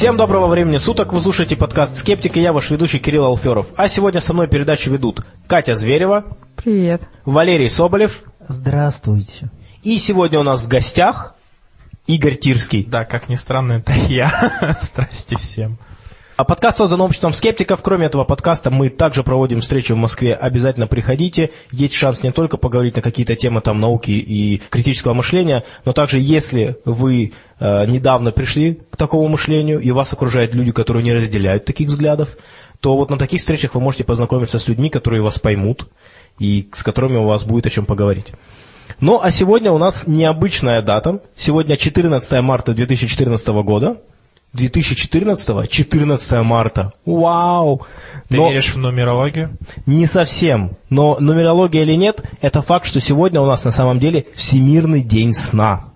Всем доброго времени суток, вы слушаете подкаст «Скептик» и я, ваш ведущий Кирилл Алферов. А сегодня со мной передачу ведут Катя Зверева. Привет. Валерий Соболев. Здравствуйте. И сегодня у нас в гостях Игорь Тирский. Да, как ни странно, это я. Здрасте всем. А подкаст создан обществом скептиков. Кроме этого подкаста мы также проводим встречи в Москве. Обязательно приходите. Есть шанс не только поговорить на какие-то темы там науки и критического мышления, но также если вы э, недавно пришли к такому мышлению и вас окружают люди, которые не разделяют таких взглядов, то вот на таких встречах вы можете познакомиться с людьми, которые вас поймут и с которыми у вас будет о чем поговорить. Ну, а сегодня у нас необычная дата. Сегодня 14 марта 2014 года. 2014, 14 марта. Вау! Ты Но веришь в нумерологию? не совсем. Но нумерология или нет, это факт, что сегодня у нас на самом деле Всемирный день сна.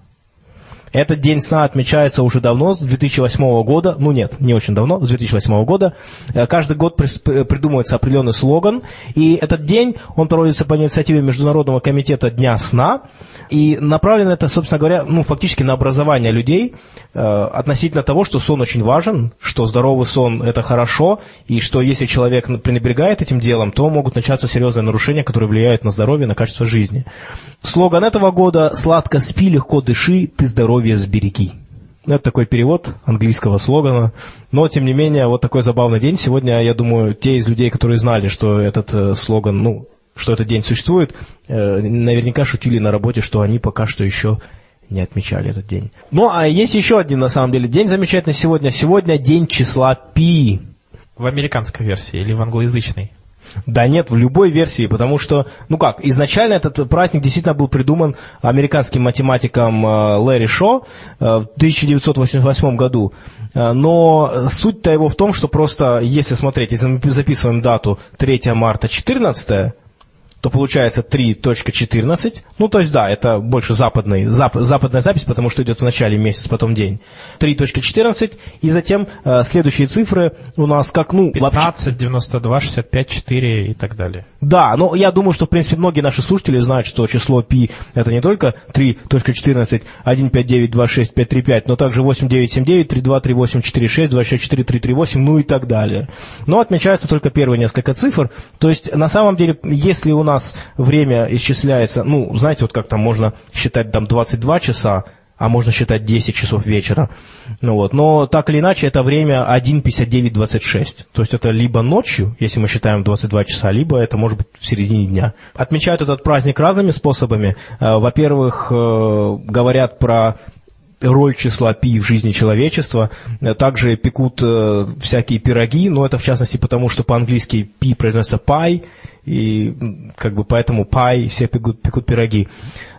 Этот день сна отмечается уже давно, с 2008 года, ну нет, не очень давно, с 2008 года. Э, Каждый год придумывается определенный слоган, и этот день, он проводится по инициативе Международного комитета Дня сна, и направлен это, собственно говоря, ну, фактически на образование людей э, относительно того, что сон очень важен, что здоровый сон – это хорошо, и что если человек пренебрегает этим делом, то могут начаться серьезные нарушения, которые влияют на здоровье, на качество жизни. Слоган этого года «Сладко спи, легко дыши, ты здоровье сбереги». Это такой перевод английского слогана. Но, тем не менее, вот такой забавный день. Сегодня, я думаю, те из людей, которые знали, что этот э, слоган, ну, что этот день существует, э, наверняка шутили на работе, что они пока что еще не отмечали этот день. Ну, а есть еще один, на самом деле, день замечательный сегодня. Сегодня день числа пи. В американской версии или в англоязычной? Да нет, в любой версии, потому что, ну как, изначально этот праздник действительно был придуман американским математиком э, Лэри Шо э, в 1988 году. Э, Но суть-то его в том, что просто, если смотреть, если мы записываем дату 3 марта 14 то получается 3.14. Ну, то есть, да, это больше западный, зап, западная запись, потому что идет в начале месяц, потом день. 3.14, и затем э, следующие цифры у нас как, ну, вообще... 15, 92, 65, 4 и так далее. Да, но я думаю, что, в принципе, многие наши слушатели знают, что число π это не только 3.14, 1592655, но также 8979, 323846, 26438, ну и так далее. Но отмечаются только первые несколько цифр. То есть, на самом деле, если у нас время исчисляется, ну, знаете, вот как там можно считать там 22 часа, а можно считать 10 часов вечера. Ну вот. Но так или иначе, это время 1.59.26. То есть это либо ночью, если мы считаем 22 часа, либо это может быть в середине дня. Отмечают этот праздник разными способами. Э, Во-первых, э, говорят про роль числа пи в жизни человечества. Э, Также пекут всякие пироги, но это в частности потому, что по-английски пи произносится пай, и как бы поэтому пай, все пекут, пекут пироги.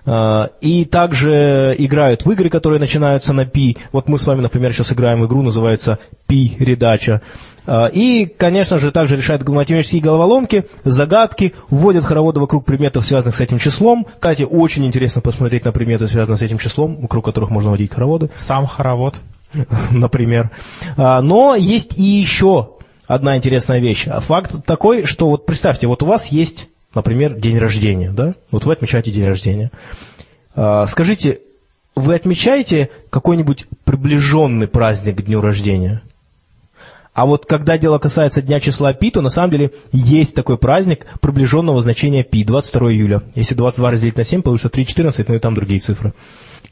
Э, И также играют в игры, которые начинаются на пи. Вот мы с вами, например, сейчас играем в игру, называется пи-редача. Э, И, конечно же, также решают математические головоломки, загадки, вводят хороводы вокруг предметов, связанных с этим числом. Кстати, очень интересно посмотреть на предметы, связанные с этим числом, вокруг которых можно водить хороводы Сам хоровод. например. А, Но есть и еще одна интересная вещь. А Факт такой, что вот представьте, вот у вас есть, например, день рождения, да? Вот вы отмечаете день рождения. А, Скажите, вы отмечаете какой-нибудь приближенный праздник к дню рождения? А вот когда дело касается дня числа пи, то на самом деле есть такой праздник приближенного значения пи, 22 июля. Если 22 разделить на 7, получится 3,14, ну и там другие цифры.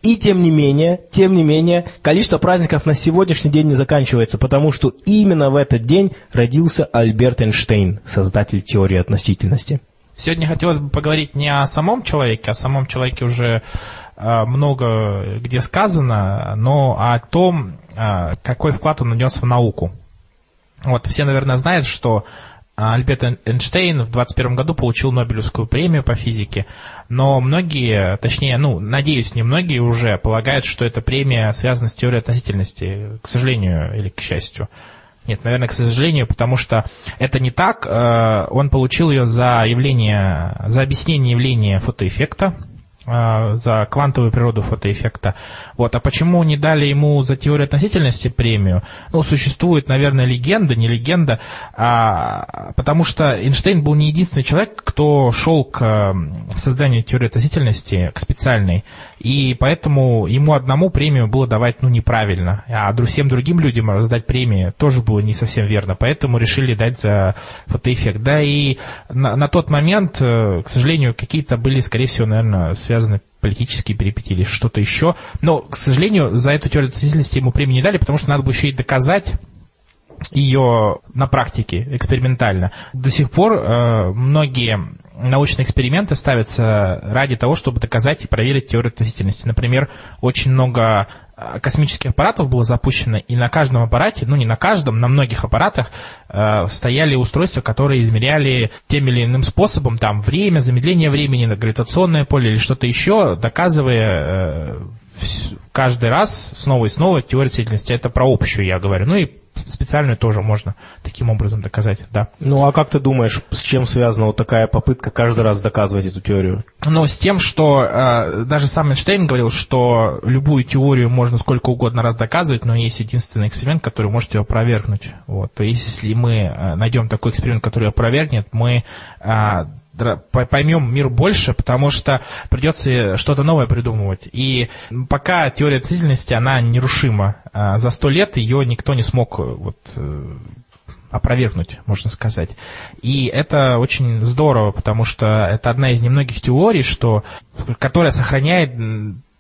И тем не менее, тем не менее, количество праздников на сегодняшний день не заканчивается, потому что именно в этот день родился Альберт Эйнштейн, создатель теории относительности. Сегодня хотелось бы поговорить не о самом человеке, о самом человеке уже э, много где сказано, но о том, э, какой вклад он внес в науку. Вот все, наверное, знают, что Альберт Эйн- Эйнштейн в 21 году получил Нобелевскую премию по физике, но многие, точнее, ну, надеюсь, не многие уже полагают, что эта премия связана с теорией относительности, к сожалению или к счастью. Нет, наверное, к сожалению, потому что это не так. Э, Он получил ее за явление, за объяснение явления фотоэффекта. А, за квантовую природу фотоэффекта. Вот. А почему не дали ему за теорию относительности премию? Ну, существует, наверное, легенда, не легенда, а, потому что Эйнштейн был не единственный человек, кто шел к созданию теории относительности, к специальной, и поэтому ему одному премию было давать ну, неправильно, а всем другим людям раздать премии тоже было не совсем верно, поэтому решили дать за фотоэффект. Да, и на, на тот момент, э, к сожалению, какие-то были, скорее всего, наверное, связаны политические перипетии или что-то еще. Но, к сожалению, за эту теорию относительности ему премию не дали, потому что надо было еще и доказать, ее на практике, экспериментально. До сих пор э, многие научные эксперименты ставятся ради того, чтобы доказать и проверить теорию относительности. Например, очень много э, космических аппаратов было запущено, и на каждом аппарате, ну не на каждом, на многих аппаратах э, стояли устройства, которые измеряли тем или иным способом там время, замедление времени, гравитационное поле или что-то еще, доказывая э, каждый раз снова и снова теорию относительности. Это про общую я говорю. Ну и специальную тоже можно таким образом доказать, да. Ну а как ты думаешь, с чем связана вот такая попытка каждый раз доказывать эту теорию? Ну, с тем, что э, даже сам Эйнштейн говорил, что любую теорию можно сколько угодно раз доказывать, но есть единственный эксперимент, который может ее опровергнуть. Вот. То есть, если мы э, найдем такой эксперимент, который ее опровергнет, мы э, поймем мир больше, потому что придется что-то новое придумывать. И пока теория относительности, она нерушима. А за сто лет ее никто не смог э, вот, э, опровергнуть, можно сказать. И это очень здорово, потому что это одна из немногих теорий, что, которая сохраняет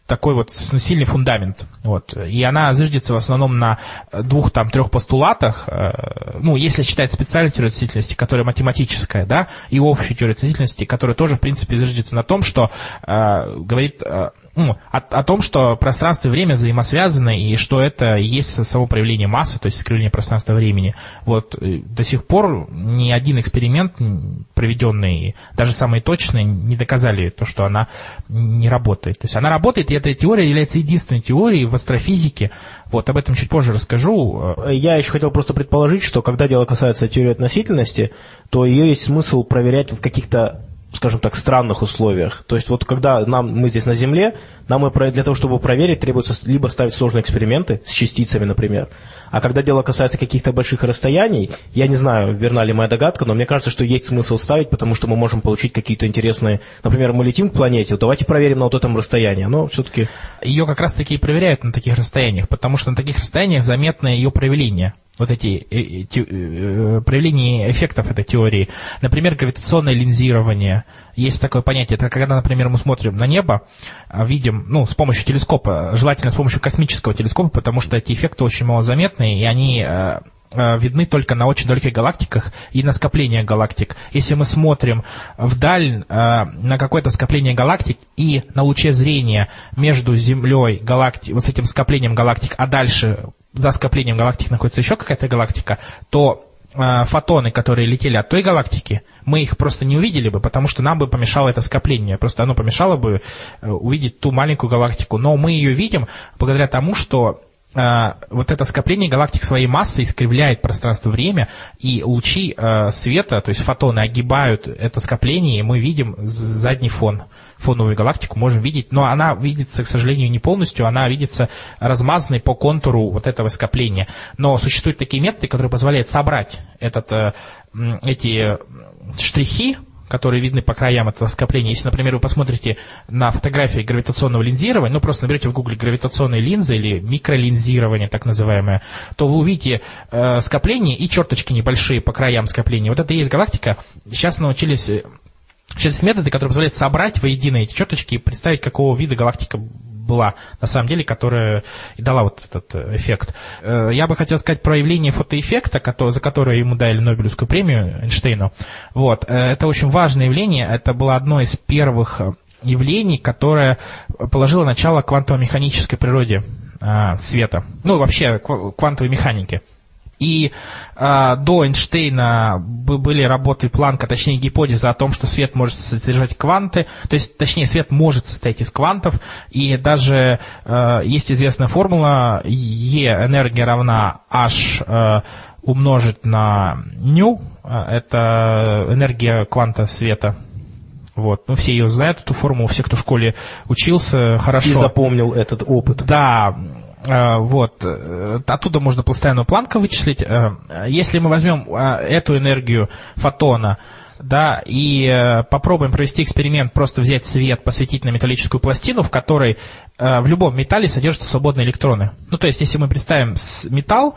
такой вот сильный фундамент. Вот. И она зыждется в основном на двух, там, трех постулатах, э, ну, если считать специальную теорию относительности, которая математическая, да, и общую теорию относительности, которая тоже, в принципе, зыждется на том, что э, говорит... Э, ну, о, о том, что пространство и время взаимосвязаны, и что это есть само проявление массы, то есть искривление пространства-времени. Вот э, до сих пор ни один эксперимент, проведенный, даже самый точный, не доказали то, что она не работает. То есть она работает, и эта теория является единственной теорией в астрофизике. Вот об этом чуть позже расскажу. Я еще хотел просто предположить, что когда дело касается теории относительности, то ее есть смысл проверять в каких-то скажем так, странных условиях. То есть вот когда нам, мы здесь на Земле, нам для того, чтобы проверить, требуется либо ставить сложные эксперименты с частицами, например, а когда дело касается каких-то больших расстояний, я не знаю, верна ли моя догадка, но мне кажется, что есть смысл ставить, потому что мы можем получить какие-то интересные... Например, мы летим к планете, давайте проверим на вот этом расстоянии, но все-таки... Ее как раз-таки и проверяют на таких расстояниях, потому что на таких расстояниях заметно ее проявление вот эти э, э, э, проявления эффектов этой теории. Например, гравитационное линзирование. Есть такое понятие. Это когда, например, мы смотрим на небо, а видим, ну, с помощью телескопа, желательно с помощью космического телескопа, потому что эти эффекты очень малозаметные, и они видны только на очень далеких галактиках и на скопление галактик. Если мы смотрим вдаль на какое-то скопление галактик и на луче зрения между Землей, галакти... вот с этим скоплением галактик, а дальше за скоплением галактик находится еще какая-то галактика, то э, фотоны, которые летели от той галактики, мы их просто не увидели бы, потому что нам бы помешало это скопление. Просто оно помешало бы э, увидеть ту маленькую галактику. Но мы ее видим благодаря тому, что э, вот это скопление галактик своей массой искривляет пространство-время, и лучи э, света, то есть фотоны, огибают это скопление, и мы видим задний фон фоновую галактику можем видеть, но она видится, к сожалению, не полностью, она видится размазанной по контуру вот этого скопления. Но существуют такие методы, которые позволяют собрать этот, э, эти штрихи, которые видны по краям этого скопления. Если, например, вы посмотрите на фотографии гравитационного линзирования, ну просто наберете в гугле гравитационные линзы или микролинзирование так называемое, то вы увидите э, скопление и черточки небольшие по краям скопления. Вот это и есть галактика. Сейчас научились э, Сейчас есть методы, которые позволяют собрать воедино эти черточки и представить, какого вида галактика была на самом деле, которая и дала вот этот э, эффект. Э, я бы хотел сказать про явление фотоэффекта, за которое ему дали Нобелевскую премию Эйнштейну. Вот. Э, это очень важное явление. Это было одно из первых явлений, которое положило начало квантово-механической природе света. Ну, вообще, квантовой механике. И э, до Эйнштейна были работы Планка, точнее гипотеза о том, что свет может содержать кванты, то есть, точнее, свет может состоять из квантов, и даже э, есть известная формула E энергия равна H э, умножить на ню, это энергия кванта света, Вот. Ну, все ее знают, эту формулу, все, кто в школе учился, хорошо. И запомнил этот опыт. Да, вот, э, оттуда можно постоянную планку вычислить. Э, если мы возьмем эту энергию фотона, да, и попробуем провести эксперимент, просто взять свет, посветить на металлическую пластину, в которой в любом металле содержатся свободные электроны. Ну, то есть, если мы представим металл,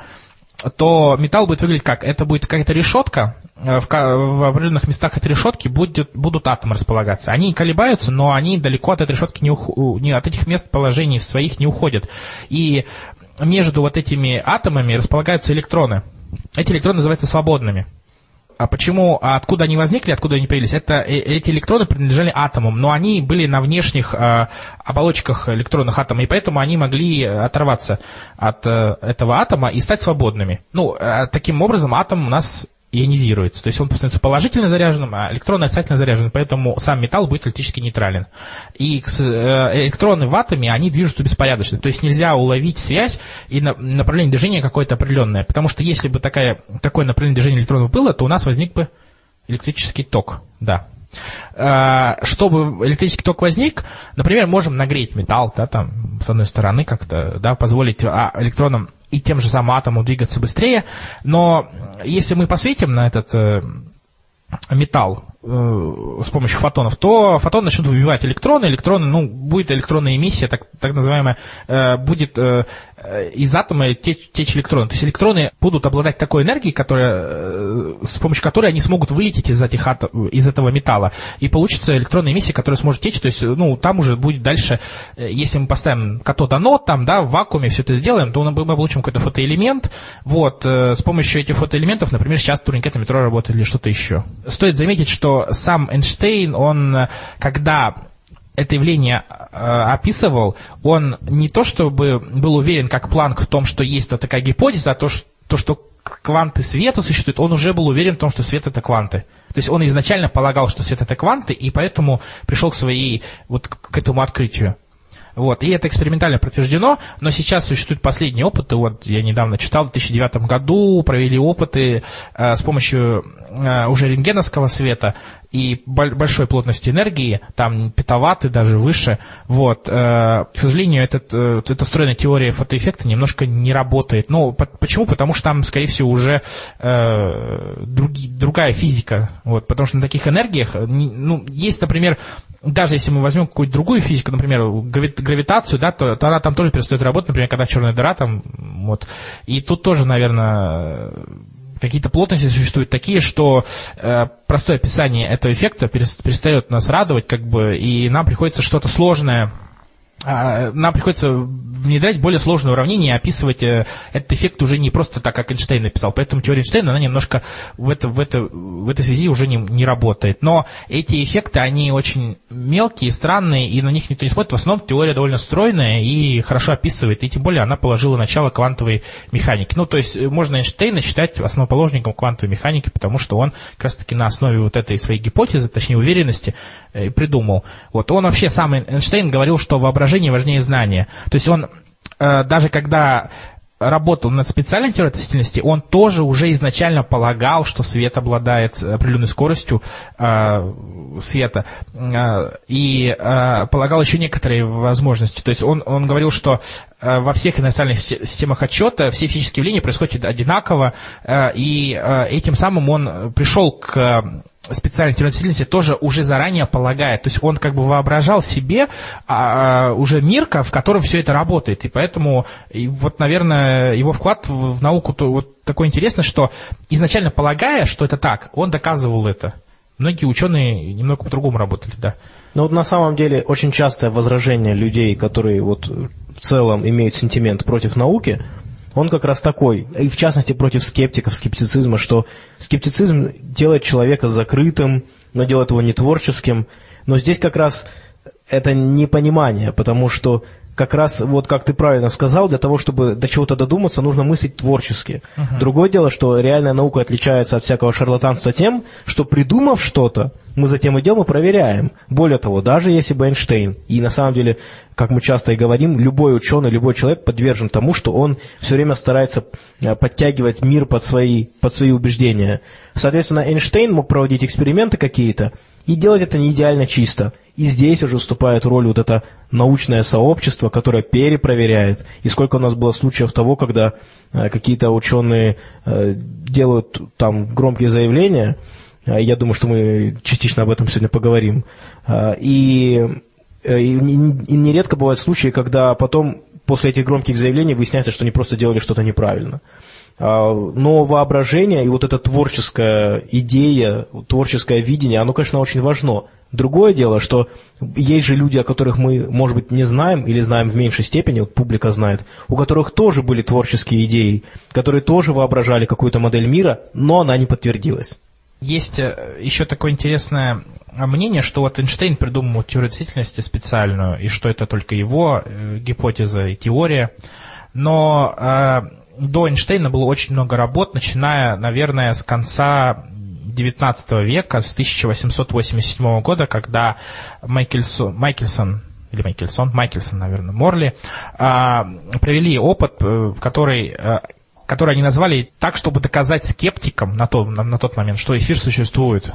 то металл будет выглядеть как? Это будет какая-то решетка, э, в, определенных местах этой решетки будет, будут атомы располагаться. Они колебаются, но они далеко от этой решетки не, ух, не от этих мест положений своих не уходят. И между вот этими атомами располагаются электроны. Эти электроны называются свободными. А почему, а откуда они возникли, откуда они появились? Это э, эти электроны принадлежали атомам, но они были на внешних э, оболочках электронных атомов, и поэтому они могли оторваться от э, этого атома и стать свободными. Ну, э, таким образом атом у нас ионизируется. То есть он становится положительно заряженным, а электроны отрицательно заряжены, поэтому сам металл будет электрически нейтрален. И э, электроны в атоме, они движутся беспорядочно. То есть нельзя уловить связь и направление движения какое-то определенное. Потому что если бы такая, такое направление движения электронов было, то у нас возник бы электрический ток. Да. Э, чтобы электрический ток возник, например, можем нагреть металл, да, там, с одной стороны, как-то, да, позволить а, электронам и тем же самым атомом двигаться быстрее, но если мы посветим на этот э, металл с помощью фотонов, то фотон начнут выбивать электроны, электроны, ну, будет электронная эмиссия, так, так называемая, э, будет э, Э, из атома течь, течь электроны. То есть электроны будут обладать такой энергией, которая, э, с помощью которой они смогут вылететь из, этих атом, из этого металла. И получится электронная эмиссия, которая сможет течь. То есть, ну, там уже будет дальше, э, если мы поставим катод-анод, там, да, в вакууме все это сделаем, то мы получим какой-то фотоэлемент. Вот, с помощью этих фотоэлементов, например, сейчас турникеты метро работает или что-то еще. Стоит заметить, что сам Эйнштейн, он, когда это явление э, описывал, он не то чтобы был уверен, как Планк, в том, что есть вот такая гипотеза, а то, что, то, что кванты света существуют, он уже был уверен в том, что свет это кванты. То есть он изначально полагал, что свет это кванты, и поэтому пришел к своей, вот к этому открытию. Вот, и это экспериментально подтверждено, но сейчас существуют последние опыты, вот я недавно читал, в 2009 году провели опыты э, с помощью э, уже рентгеновского света, и большой плотности энергии, там петаватты, даже выше. Вот. Э, к сожалению, этот, э, эта встроенная теория фотоэффекта немножко не работает. Ну, почему? Потому что там, скорее всего, уже э, други, другая физика. Вот. Потому что на таких энергиях, ну, есть, например, даже если мы возьмем какую-то другую физику, например, гравитацию, да, то, то она там тоже перестает работать, например, когда черная дыра там, вот. И тут тоже, наверное, какие-то плотности существуют такие, что э, простое описание этого эффекта перестает нас радовать, как бы, и нам приходится что-то сложное нам приходится внедрять более сложные уравнения и описывать э, этот эффект уже не просто так, как Эйнштейн написал. Поэтому теория Эйнштейна, она немножко в, это, в, это, в этой связи уже не, не работает. Но эти эффекты, они очень мелкие, странные, и на них никто не смотрит. В основном теория довольно стройная и хорошо описывает, и тем более она положила начало квантовой механики. Ну, то есть э, можно Эйнштейна считать основоположником квантовой механики, потому что он как раз-таки на основе вот этой своей гипотезы, точнее уверенности, э, придумал. Вот он вообще сам Эйнштейн говорил, что воображение воображение важнее знания. То есть он, э, даже когда работал над специальной теорией относительности, он тоже уже изначально полагал, что свет обладает определенной скоростью э, света, э, и э, полагал еще некоторые возможности. То есть он, он говорил, что э, во всех инерциальных системах отчета все физические явления происходят одинаково, э, и э, этим самым он пришел к специальной теоретической тоже уже заранее полагает. То есть он как бы воображал себе а, а, уже мир, в котором все это работает. И поэтому и вот, наверное, его вклад в, в науку то, вот такой интересный, что изначально полагая, что это так, он доказывал это. Многие ученые немного по-другому работали, да. Но вот на самом деле очень частое возражение людей, которые вот в целом имеют сентимент против науки, он как раз такой, и в частности против скептиков, скептицизма, что скептицизм делает человека закрытым, но делает его не творческим. Но здесь как раз это непонимание, потому что как раз, вот как ты правильно сказал, для того, чтобы до чего-то додуматься, нужно мыслить творчески. Uh-huh. Другое дело, что реальная наука отличается от всякого шарлатанства тем, что придумав что-то, мы затем идем и проверяем. Более того, даже если бы Эйнштейн, и на самом деле, как мы часто и говорим, любой ученый, любой человек подвержен тому, что он все время старается э, подтягивать мир под свои, под свои убеждения. Соответственно, Эйнштейн мог проводить эксперименты какие-то, И делать это не идеально чисто. И здесь уже вступает роль вот это научное сообщество, которое перепроверяет. И сколько у нас было случаев того, когда э, какие-то ученые э, делают там громкие заявления, э, я думаю, что мы частично об этом сегодня поговорим. И, и нередко бывают случаи, когда потом после этих громких заявлений выясняется, что они просто делали что-то неправильно. А, но воображение и вот эта творческая идея, творческое видение, оно, конечно, очень важно. Другое дело, что есть же люди, о которых мы, может быть, не знаем или знаем в меньшей степени, вот публика знает, у которых тоже были творческие идеи, которые тоже воображали какую-то модель мира, но она не подтвердилась. Есть э, еще такое интересное мнение, что вот Эйнштейн придумал теорию действительности специальную, и что это только его э, гипотеза и теория. Но э, до Эйнштейна было очень много работ, начиная, наверное, с конца XIX века, с 1887 года, когда Майкельсон, Майкельсон или Майкельсон, Майкельсон, наверное, Морли, э, провели опыт, э, который э, который они назвали так, чтобы доказать скептикам на, то, на, на тот момент, что эфир существует.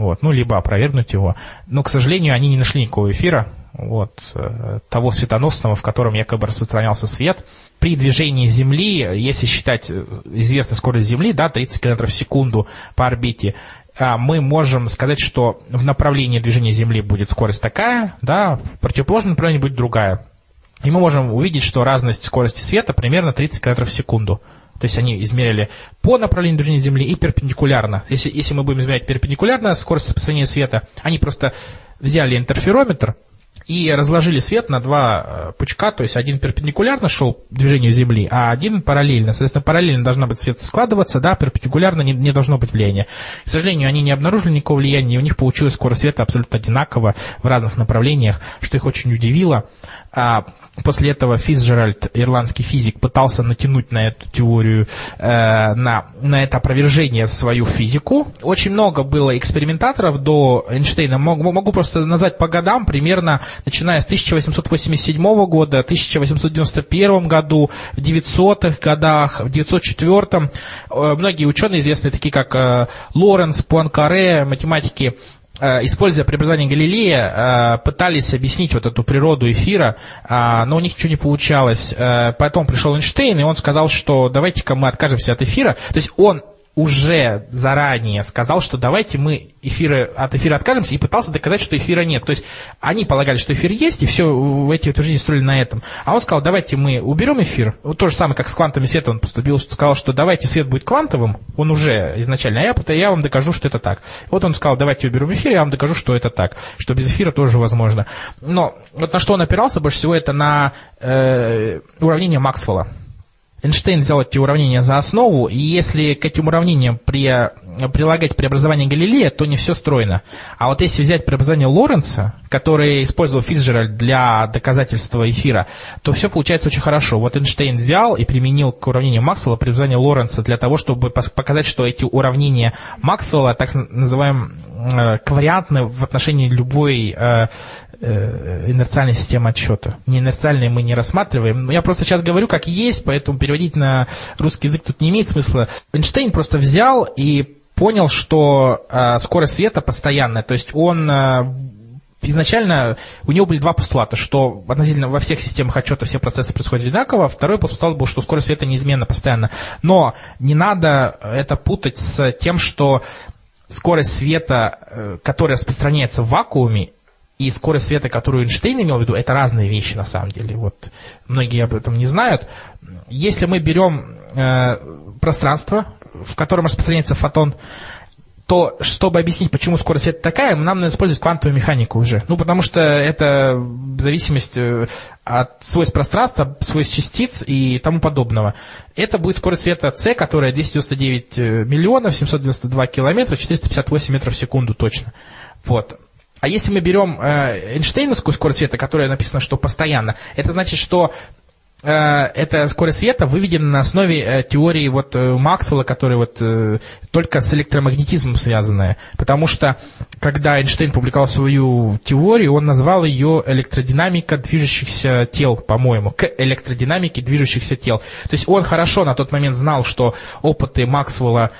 Вот, ну, либо опровергнуть его. Но, к сожалению, они не нашли никакого эфира, вот, э, того светоносного, в котором якобы распространялся свет. При движении Земли, если считать э, известную скорость Земли, да, 30 км в секунду по орбите, а, мы можем сказать, что в направлении движения Земли будет скорость такая, да, в противоположном направлении будет другая. И мы можем увидеть, что разность скорости света примерно 30 км в секунду. То есть они измерили по направлению движения Земли и перпендикулярно. Если, если мы будем измерять перпендикулярно скорость распространения света, они просто взяли интерферометр и разложили свет на два э, пучка, то есть один перпендикулярно шел движению Земли, а один параллельно. Соответственно, параллельно должна быть свет складываться, да, перпендикулярно не, не должно быть влияния. К сожалению, они не обнаружили никакого влияния, и у них получилась скорость света абсолютно одинаково в разных направлениях, что их очень удивило. А, После этого Фицджеральд, ирландский физик, пытался натянуть на эту теорию, э, на, на это опровержение свою физику. Очень много было экспериментаторов до Эйнштейна. Могу, могу просто назвать по годам, примерно начиная с 1887 года, 1891 году, в 900-х годах, в 904 э, многие ученые, известные такие как э, Лоренс, Пуанкаре, математики, используя преобразование Галилея, э, пытались объяснить вот эту природу эфира, э, но у них ничего не получалось. Потом пришел Эйнштейн, и он сказал, что давайте-ка мы откажемся от эфира. То есть он уже заранее сказал, что давайте мы эфиры, от эфира откажемся, и пытался доказать, что эфира нет. То есть они полагали, что эфир есть, и все эти утверждения строили на этом. А он сказал, давайте мы уберем эфир. Вот то же самое, как с квантами света он поступил, сказал, что давайте свет будет квантовым, он уже изначально, а я, я вам докажу, что это так. Вот он сказал, давайте уберем эфир, я вам докажу, что это так, что без эфира тоже возможно. Но вот на что он опирался больше всего, это на э, уравнение Максвелла. Эйнштейн взял эти уравнения за основу, и если к этим уравнениям при, прилагать преобразование Галилея, то не все стройно. А вот если взять преобразование Лоренца, которое использовал Фицджеральд для доказательства эфира, то все получается очень хорошо. Вот Эйнштейн взял и применил к уравнению Максвелла преобразование Лоренца для того, чтобы показать, что эти уравнения Максвелла, так называемые, э, ковариантны в отношении любой Э, инерциальной системы отсчета. Не инерциальные мы не рассматриваем. Я просто сейчас говорю, как есть, поэтому переводить на русский язык тут не имеет смысла. Эйнштейн просто взял и понял, что э, скорость света постоянная. То есть он э, изначально у него были два постулата, что относительно во всех системах отчета все процессы происходят одинаково, второй постулат был, что скорость света неизменна постоянно. Но не надо это путать с тем, что скорость света, э, которая распространяется в вакууме, и скорость света, которую Эйнштейн имел в виду, это разные вещи на самом деле. Вот многие об этом не знают. Если мы берем э, пространство, в котором распространяется фотон, то чтобы объяснить, почему скорость света такая, нам надо использовать квантовую механику уже. Ну, потому что это зависимость э, от свойств пространства, свойств частиц и тому подобного. Это будет скорость света c, которая 299 э, миллионов 792 километра, 458 метров в секунду точно. Вот. А если мы берем э, Эйнштейновскую скорость света, которая написана, что постоянно, это значит, что Э, эта скорость света выведена на основе э, теории вот э, Максвелла, которая вот только с электромагнетизмом связанная. Потому что, когда Эйнштейн публиковал свою теорию, он назвал ее электродинамика движущихся тел, по-моему, к электродинамике движущихся тел. То есть он хорошо на тот момент знал, что опыты Максвелла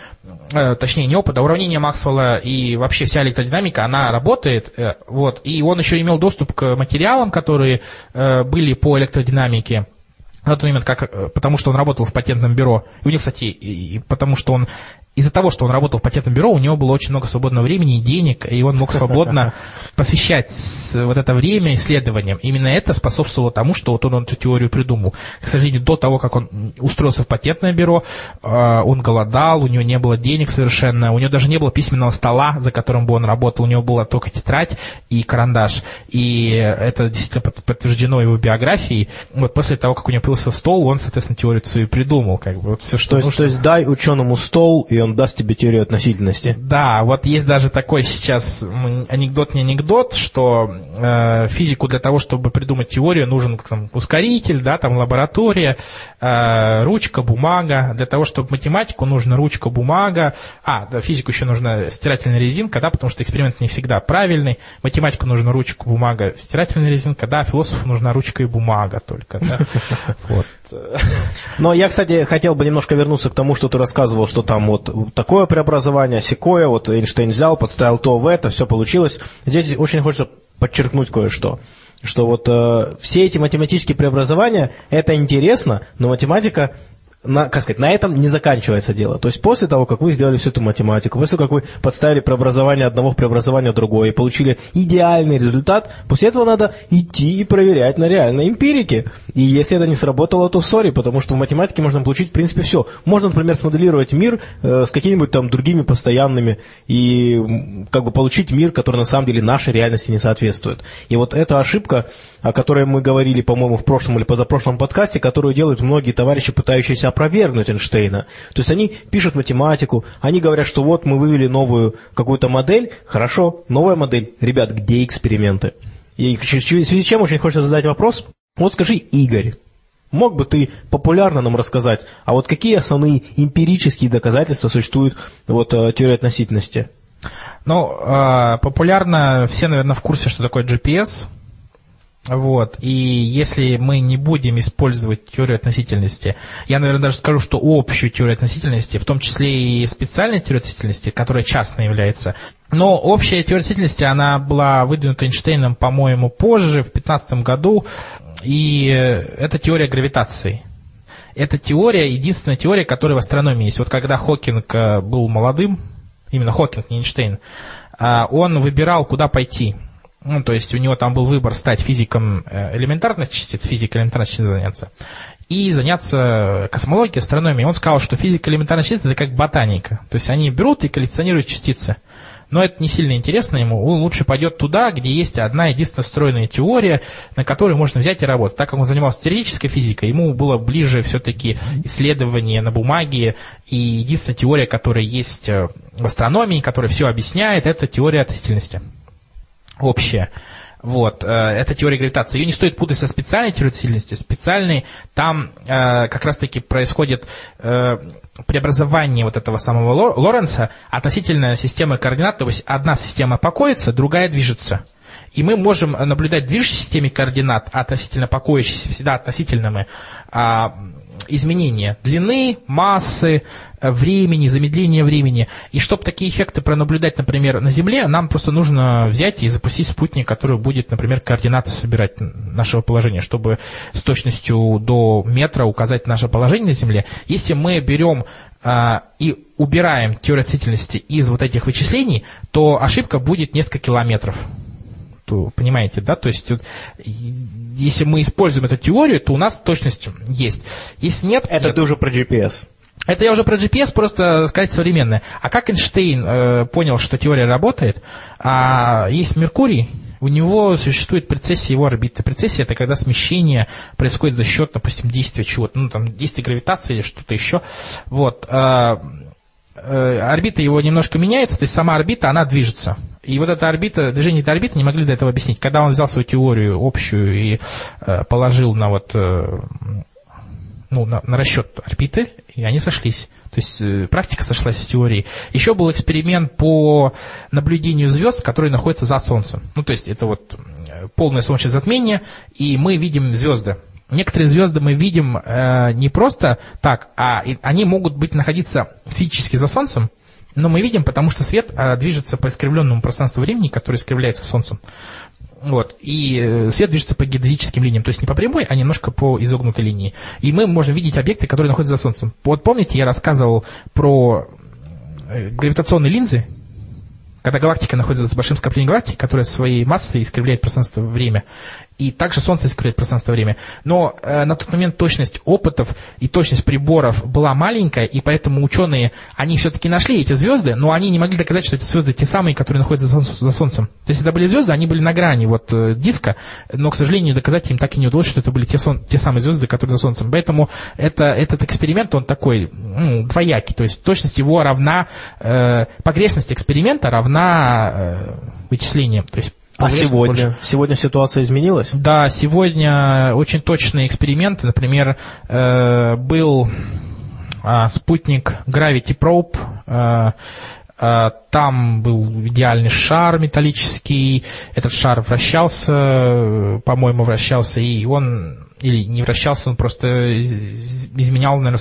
точнее не опыт, а уравнение Максвелла и вообще вся электродинамика, она работает, вот, и он еще имел доступ к материалам, которые были по электродинамике, на тот момент, как, э, потому что он работал в патентном бюро. И у него, кстати, и, и потому что он из-за того, что он работал в патентном бюро, у него было очень много свободного времени и денег, и он мог свободно посвящать вот это время исследованиям. Именно это способствовало тому, что вот он эту теорию придумал. К сожалению, до того, как он устроился в патентное бюро, а, он голодал, у него не было денег совершенно, у него даже не было письменного стола, за которым бы он работал, у него была только тетрадь и карандаш. И это действительно подтверждено его биографией. Вот после того, как у него появился стол, он, соответственно, теорию свою придумал. Как бы, вот все, что то, есть, то есть дай ученому стол, и он даст тебе теорию относительности. Да, вот есть даже такой сейчас анекдот не анекдот, что э, физику для того, чтобы придумать теорию, нужен там, ускоритель, да, там лаборатория, э, ручка, бумага. Для того, чтобы математику, нужна ручка, бумага. А, да, физику еще нужна стирательная резинка, да, потому что эксперимент не всегда правильный. Математику нужна ручка, бумага, стирательная резинка, да, философу нужна ручка и бумага только, да. Вот. Но я, кстати, хотел бы немножко вернуться к тому, что ты рассказывал, что там вот такое преобразование, секое, вот Эйнштейн взял, подставил то в это, все получилось. Здесь очень хочется подчеркнуть кое-что что вот э, все эти математические преобразования, это интересно, но математика на, как сказать, на этом не заканчивается дело. То есть после того, как вы сделали всю эту математику, после того, как вы подставили преобразование одного в преобразование другое и получили идеальный результат, после этого надо идти и проверять на реальной эмпирике. И если это не сработало, то сори, потому что в математике можно получить, в принципе, все. Можно, например, смоделировать мир э, с какими-нибудь там другими постоянными и как бы получить мир, который на самом деле нашей реальности не соответствует. И вот эта ошибка, о которой мы говорили, по-моему, в прошлом или позапрошлом подкасте, которую делают многие товарищи, пытающиеся опровергнуть Эйнштейна. То есть они пишут математику, они говорят, что вот мы вывели новую какую-то модель, хорошо, новая модель. Ребят, где эксперименты? И в связи с чем очень хочется задать вопрос. Вот скажи, Игорь, Мог бы ты популярно нам рассказать, а вот какие основные эмпирические доказательства существуют вот, э, теории относительности? Ну, э, популярно, все, наверное, в курсе, что такое GPS – вот. И если мы не будем использовать теорию относительности, я, наверное, даже скажу, что общую теорию относительности, в том числе и специальную теорию относительности, которая частно является, но общая теория относительности, она была выдвинута Эйнштейном, по-моему, позже, в 15 году, и это теория гравитации. Это теория, единственная теория, которая в астрономии есть. Вот когда Хокинг э, был молодым, именно Хокинг, не Эйнштейн, э, он выбирал, куда пойти – ну, то есть у него там был выбор стать физиком э, элементарных частиц, физикой элементарных частиц заняться, и заняться космологией, астрономией. Он сказал, что физика элементарных частиц это как ботаника. То есть они берут и коллекционируют частицы. Но это не сильно интересно ему. Он лучше пойдет туда, где есть одна единственная встроенная теория, на которой можно взять и работать. Так как он занимался теоретической физикой, ему было ближе все-таки исследование на бумаге. И единственная теория, которая есть э, в астрономии, которая все объясняет, это теория относительности общая. Вот, э, это теория гравитации. Ее не стоит путать со специальной теорией относительности. Специальной, там э, как раз-таки происходит э, преобразование вот этого самого Лоренца относительно системы координат. То есть одна система покоится, другая движется. И мы можем наблюдать в движущейся системе координат, относительно покоящейся, всегда относительными, а, изменения длины, массы, э, времени, замедления времени. И чтобы такие эффекты пронаблюдать, например, на Земле, нам просто нужно взять и запустить спутник, который будет, например, координаты собирать нашего положения, чтобы с точностью до метра указать наше положение на Земле. Если мы берем а, и убираем теорию относительности из вот этих вычислений, то ошибка будет несколько километров понимаете, да, то есть если мы используем эту теорию, то у нас точность есть. Если нет... Это нет. ты уже про GPS. Это я уже про GPS, просто сказать современное. А как Эйнштейн э, понял, что теория работает? А, есть Меркурий, у него существует прецессия его орбиты. Прецессия – это когда смещение происходит за счет, допустим, действия чего-то, ну, там, действия гравитации или что-то еще. Вот. А, Э, орбита его немножко меняется, то есть сама орбита, она движется. И вот эта орбита, движение этой орбиты не могли до этого объяснить. Когда он взял свою теорию общую и э, положил на вот э, ну, на, на расчет орбиты, и они сошлись. То есть э, практика сошлась с теорией. Еще был эксперимент по наблюдению звезд, которые находятся за Солнцем. Ну, то есть это вот э, полное солнечное затмение, и мы видим звезды. Некоторые звезды мы видим э, не просто так, а и, они могут быть находиться физически за Солнцем, но мы видим, потому что свет э, движется по искривленному пространству времени, которое искривляется Солнцем. Вот. И э, свет движется по геодезическим линиям, то есть не по прямой, а немножко по изогнутой линии. И мы можем видеть объекты, которые находятся за Солнцем. Вот помните, я рассказывал про э, гравитационные линзы, когда галактика находится за большим скоплением галактик, которое своей массой искривляет пространство-время, и также Солнце искривляет пространство-время. Но э, на тот момент точность опытов и точность приборов была маленькая, и поэтому ученые, они все-таки нашли эти звезды, но они не могли доказать, что эти звезды те самые, которые находятся за, солнцем. За солнцем. То есть это были звезды, они были на грани вот, э, диска, но, к сожалению, доказать им так и не удалось, что это были те, сон, те самые звезды, которые за Солнцем. Поэтому это, этот эксперимент, он такой ну, двоякий, то есть точность его равна, э, погрешность эксперимента равна э, вычислениям. То есть а сегодня? Больше. Сегодня ситуация изменилась? Да, сегодня очень точные эксперименты. Например, э, был э, спутник Gravity Probe, э, э, там был идеальный шар металлический, этот шар вращался, по-моему, вращался, и он, или не вращался, он просто изменял, наверное,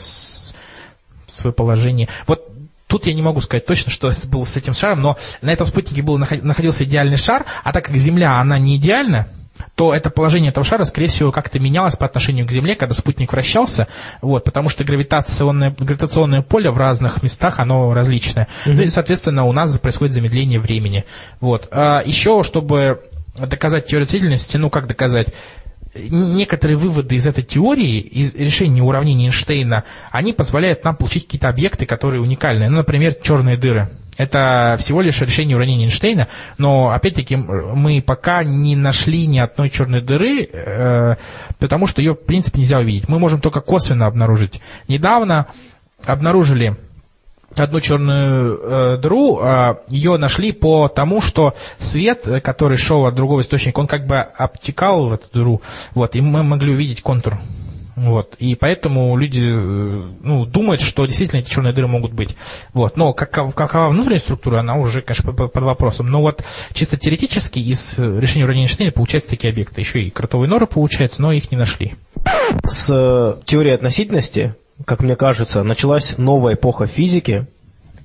свое положение. Вот Тут я не могу сказать точно, что было с этим шаром, но на этом спутнике был, находился идеальный шар, а так как Земля, она не идеальна, то это положение этого шара, скорее всего, как-то менялось по отношению к Земле, когда спутник вращался, вот, потому что гравитационное, гравитационное поле в разных местах, оно различное. Mm-hmm. Ну и, соответственно, у нас происходит замедление времени. Вот. А еще, чтобы доказать теорию относительности, ну, как доказать? Некоторые выводы из этой теории, из решения уравнений Эйнштейна, они позволяют нам получить какие-то объекты, которые уникальные. Ну, например, черные дыры. Это всего лишь решение уравнения Эйнштейна, но, опять-таки, мы пока не нашли ни одной черной дыры, э, потому что ее, в принципе, нельзя увидеть. Мы можем только косвенно обнаружить. Недавно обнаружили одну черную э, дыру, э, ее нашли по тому, что свет, э, который шел от другого источника, он как бы обтекал в эту дыру, вот, и мы могли увидеть контур. Вот, и поэтому люди э, ну, думают, что действительно эти черные дыры могут быть. Вот, но какова, какова внутренняя структура, она уже, конечно, под, вопросом. Но вот чисто теоретически из решения уравнения Эйнштейна получаются такие объекты. Еще и кротовые норы получаются, но их не нашли. С э, теорией относительности как мне кажется, началась новая эпоха физики,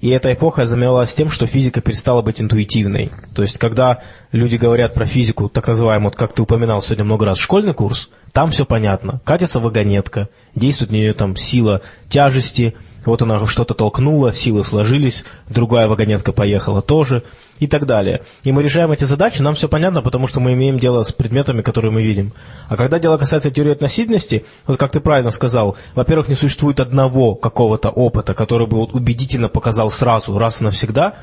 и эта эпоха заменялась тем, что физика перестала быть интуитивной. То есть, когда люди говорят про физику, так называемую, вот как ты упоминал сегодня много раз, школьный курс, там все понятно. Катится вагонетка, действует в нее там сила тяжести, вот она что-то толкнула, силы сложились, другая вагонетка поехала тоже и так далее. И мы решаем эти задачи, нам все понятно, потому что мы имеем дело с предметами, которые мы видим. А когда дело касается теории относительности, вот как ты правильно сказал, во-первых, не существует одного какого-то опыта, который бы вот убедительно показал сразу, раз и навсегда,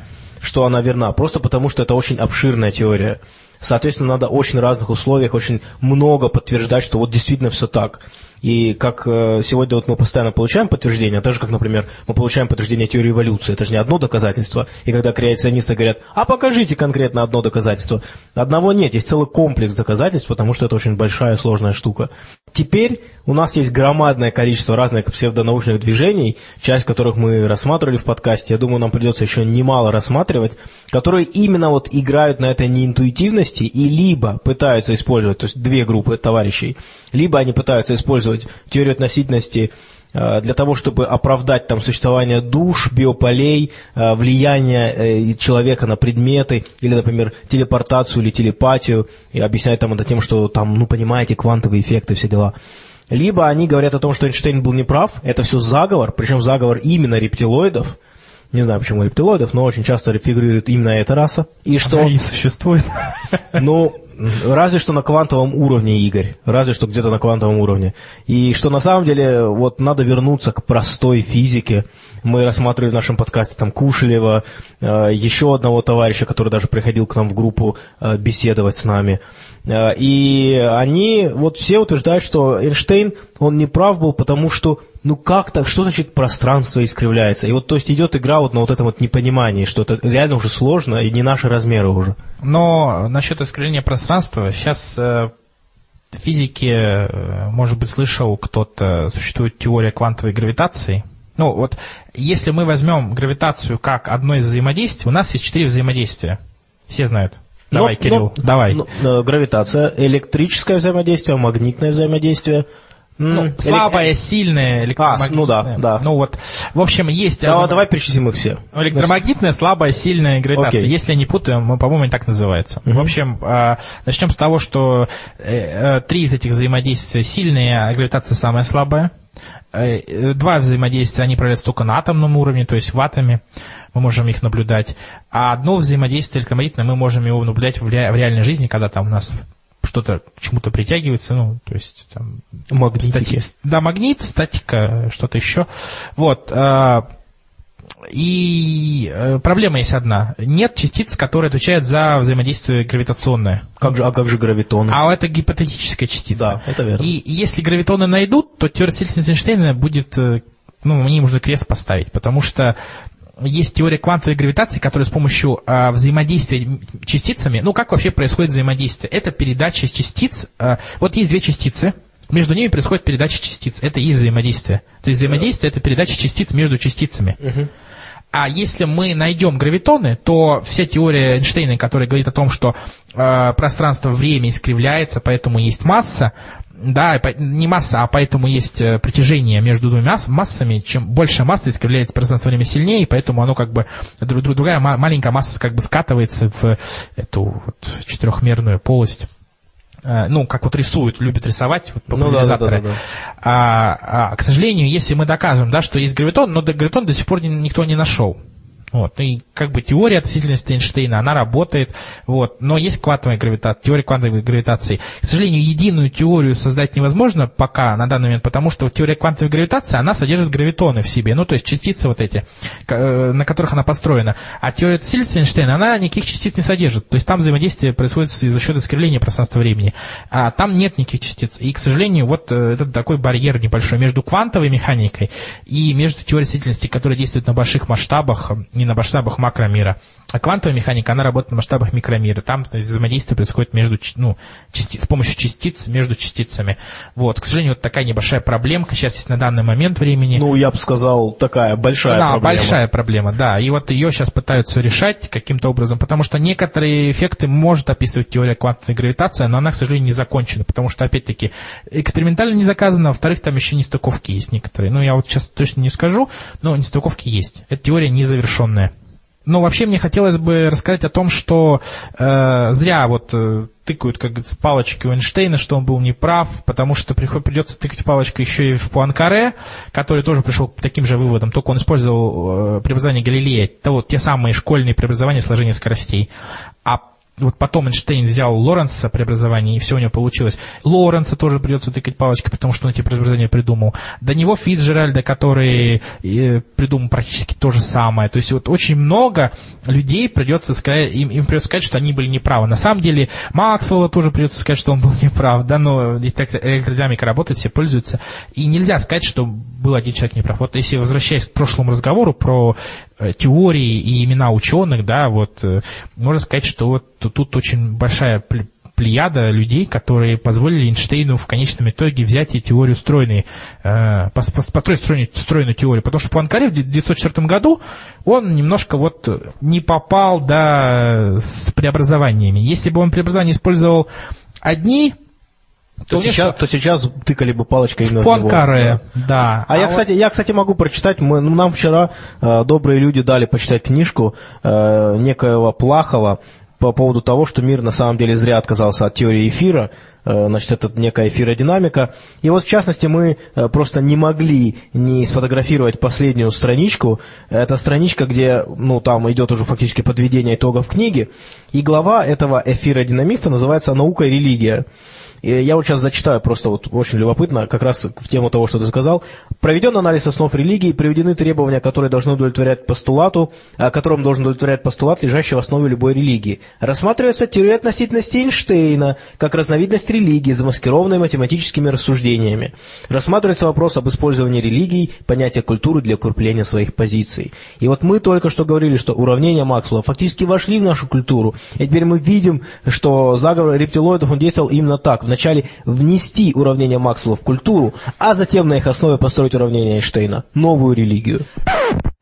что она верна, просто потому что это очень обширная теория. Соответственно, надо очень разных условиях, очень много подтверждать, что вот действительно все так. И как э, сегодня вот мы постоянно получаем подтверждение, так же, как, например, мы получаем подтверждение теории эволюции, это же не одно доказательство. И когда креационисты говорят, а покажите конкретно одно доказательство. Одного нет, есть целый комплекс доказательств, потому что это очень большая сложная штука. Теперь у нас есть громадное количество разных псевдонаучных движений, часть которых мы рассматривали в подкасте, я думаю, нам придется еще немало рассматривать, которые именно вот играют на этой неинтуитивности и либо пытаются использовать, то есть две группы товарищей, либо они пытаются использовать теорию относительности для того, чтобы оправдать там существование душ, биополей, э, влияние э, человека на предметы, или, например, телепортацию или телепатию, и объяснять там это тем, что там, ну, понимаете, квантовые эффекты, все дела. Либо они говорят о том, что Эйнштейн был неправ, это все заговор, причем заговор именно рептилоидов, не знаю почему рептилоидов, но очень часто фигурирует именно эта раса. И что... Она и существует. Ну, Разве что на квантовом уровне, Игорь. Разве что где-то на квантовом уровне. И что на самом деле вот надо вернуться к простой физике. Мы рассматривали в нашем подкасте там Кушелева, э, еще одного товарища, который даже приходил к нам в группу э, беседовать с нами. Э, и они вот все утверждают, что Эйнштейн, он не прав был, потому что ну как так, что значит пространство искривляется? И вот то есть идет игра вот на вот этом вот непонимании, что это реально уже сложно и не наши размеры уже. Но насчет искривления пространства, сейчас э, в физике, э, может быть, слышал кто-то, существует теория квантовой гравитации. Ну, вот если мы возьмем гравитацию как одно из взаимодействий, у нас есть четыре взаимодействия. Все знают. Давай, Но- Кирилл, но- давай. ну, э, гравитация, электрическое взаимодействие, магнитное взаимодействие. М, Ну, элек- слабое, сильное, электромагнитное. ну да, да. Ну вот, в общем, есть... Да, давай перечислим их все. Электромагнитная, слабая, сильная гравитация. Окей. Если я не путаю, мы, по-моему, так называются. В общем, а, начнем с того, что э, э, три из этих взаимодействия сильные, а гравитация самая слабая. Э, э, Два взаимодействия, они проявляются только на атомном уровне, то есть в атоме. Мы можем их наблюдать. А одно взаимодействие электромагнитное, мы можем его наблюдать в реальной жизни, когда там у нас что-то к чему-то притягивается, ну, то есть там Магнитики. Стати- Да, магнит, статика, что-то еще. Вот. а, И э, проблема есть одна. Нет частиц, которые отвечают за взаимодействие гравитационное. Как же, а как же гравитоны? А это гипотетическая частица. Да, это верно. И если гравитоны найдут, то теория Эйнштейна будет, э, ну, мне нужно крест поставить, потому что есть теория квантовой гравитации, которая с помощью а, взаимодействия частицами, ну, как вообще происходит взаимодействие? Это передача частиц, а, вот есть две частицы, между ними происходит передача частиц, это и взаимодействие. То есть взаимодействие это передача частиц между частицами. А если мы найдем гравитоны, то вся теория Эйнштейна, которая говорит о том, что э, пространство-время искривляется, поэтому есть масса, да, не масса, а поэтому есть э, притяжение между двумя масс- массами. Чем больше масса искривляет пространство-время сильнее, и поэтому оно как бы дру- дру- другая ма- маленькая масса как бы скатывается в эту вот четырехмерную полость. Э, Ну, как вот рисуют, любят рисовать вот, Ну да, популяризаторы. да, да, да. А, а, к сожалению, если мы докажем, да, что есть гравитон, но гравитон до сих пор ни- никто не нашел. Вот. Ну и как бы теория относительности Эйнштейна, она работает, вот. но есть квантовая гравитация, теория квантовой гравитации. К сожалению, единую теорию создать невозможно пока, на данный момент, потому что теория квантовой гравитации, она содержит гравитоны в себе, ну то есть частицы вот эти, э, на которых она построена. А теория относительности Эйнштейна, она никаких частиц не содержит, то есть там взаимодействие происходит за счет искривления пространства-времени. А там нет никаких частиц. И, к сожалению, вот э, это такой барьер небольшой между квантовой механикой и между теорией относительности, которая действует на больших масштабах, не на масштабах макромира. А квантовая механика, она работает на масштабах микромира. Там то есть, взаимодействие происходит между, ну, части- с помощью частиц между частицами. Вот, к сожалению, вот такая небольшая проблемка сейчас есть на данный момент времени. Ну, я бы сказал, такая большая да, проблема. большая проблема, да. И вот ее сейчас пытаются решать каким-то образом, потому что некоторые эффекты может описывать теория квантовой гравитации, но она, к сожалению, не закончена, потому что, опять-таки, экспериментально не доказано, а во-вторых, там еще нестыковки есть некоторые. Ну, я вот сейчас точно не скажу, но нестыковки есть. Эта теория незавершенная. Но вообще мне хотелось бы рассказать о том, что э, зря вот э, тыкают как говорится, палочки у Эйнштейна, что он был неправ, потому что приход- придется тыкать палочкой еще и в Пуанкаре, который тоже пришел к таким же выводам, только он использовал э, преобразование Галилея, это вот те самые школьные преобразования сложения скоростей. А вот потом Эйнштейн взял Лоренса преобразование, и все у него получилось. Лоренса тоже придется тыкать палочкой, потому что он эти преобразования придумал. До него Фицджеральда, который придумал практически то же самое. То есть вот очень много людей придется сказать, им, им придется сказать, что они были неправы. На самом деле Максвелла тоже придется сказать, что он был неправ, да, но электродинамика работает, все пользуются. И нельзя сказать, что был один человек неправ. Вот если возвращаясь к прошлому разговору про теории и имена ученых, да, вот э, можно сказать, что вот тут очень большая пл- плеяда людей, которые позволили Эйнштейну в конечном итоге взять и теорию стройной, э, пос- пос- построить стройную, стройную теорию. Потому что Пуанкаре в 1904 году он немножко вот не попал, да, с преобразованиями. Если бы он преобразования использовал одни, То, конечно, сейчас, то сейчас тыкали бы палочкой именно в. Пуанкаре, да. А, я, вот- кстати, я, кстати, могу прочитать. Мы, ну, нам вчера э, добрые люди дали почитать книжку э, некоего Плахова по поводу того, что мир на самом деле зря отказался от теории эфира. Э, Значит, это некая эфиродинамика. И вот, в частности, мы э, просто не могли не сфотографировать последнюю страничку. Это страничка, где, ну, там идет уже фактически подведение итогов книги. И глава этого эфиродинамиста называется «Наука и религия». Я вот сейчас зачитаю, просто вот очень любопытно, как раз в тему того, что ты сказал. Проведен анализ основ религии, приведены требования, которые должны удовлетворять постулату, которым должен удовлетворять постулат, лежащий в основе любой религии. Рассматривается теория относительности Эйнштейна, как разновидность религии, замаскированной математическими рассуждениями. Рассматривается вопрос об использовании религий, понятия культуры для укрепления своих позиций. И вот мы только что говорили, что уравнения Максвелла фактически вошли в нашу культуру. И теперь мы видим, что заговор рептилоидов он действовал именно так. Вначале внести уравнения Максвелла в культуру, а затем на их основе построить уравнения Эйнштейна, новую религию.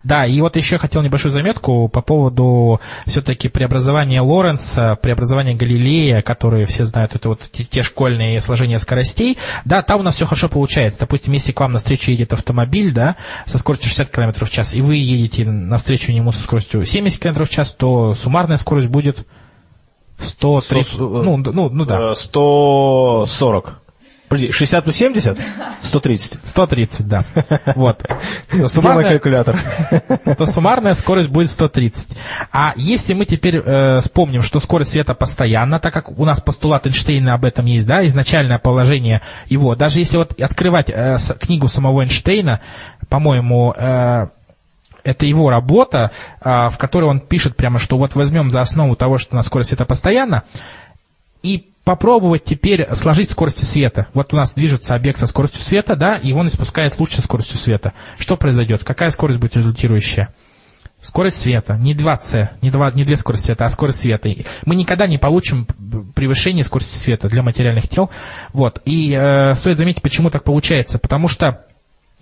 Да, и вот еще хотел небольшую заметку по поводу все-таки преобразования Лоренса, преобразования Галилея, которые все знают, это вот те, те школьные сложения скоростей. Да, там у нас все хорошо получается. Допустим, если к вам навстречу едет автомобиль, да, со скоростью 60 км в час, и вы едете навстречу нему со скоростью 70 км в час, то суммарная скорость будет 130, 100, ну, ну, ну да. Э, 140. Подожди, 60 плюс 70? 130. 130, да. Вот. То суммарная, калькулятор? то суммарная скорость будет 130. А если мы теперь э, вспомним, что скорость света постоянна, так как у нас постулат Эйнштейна об этом есть, да, изначальное положение его, даже если вот открывать э, с- книгу самого Эйнштейна, по-моему, э, это его работа, а, в которой он пишет прямо, что вот возьмем за основу того, что у нас скорость света постоянна, и попробовать теперь сложить скорости света. Вот у нас движется объект со скоростью света, да, и он испускает луч со скоростью света. Что произойдет? Какая скорость будет результирующая? Скорость света, не 2c, не, два, не две скорости света, а скорость света. Мы никогда не получим превышение скорости света для материальных тел. Вот. И э, стоит заметить, почему так получается. Потому что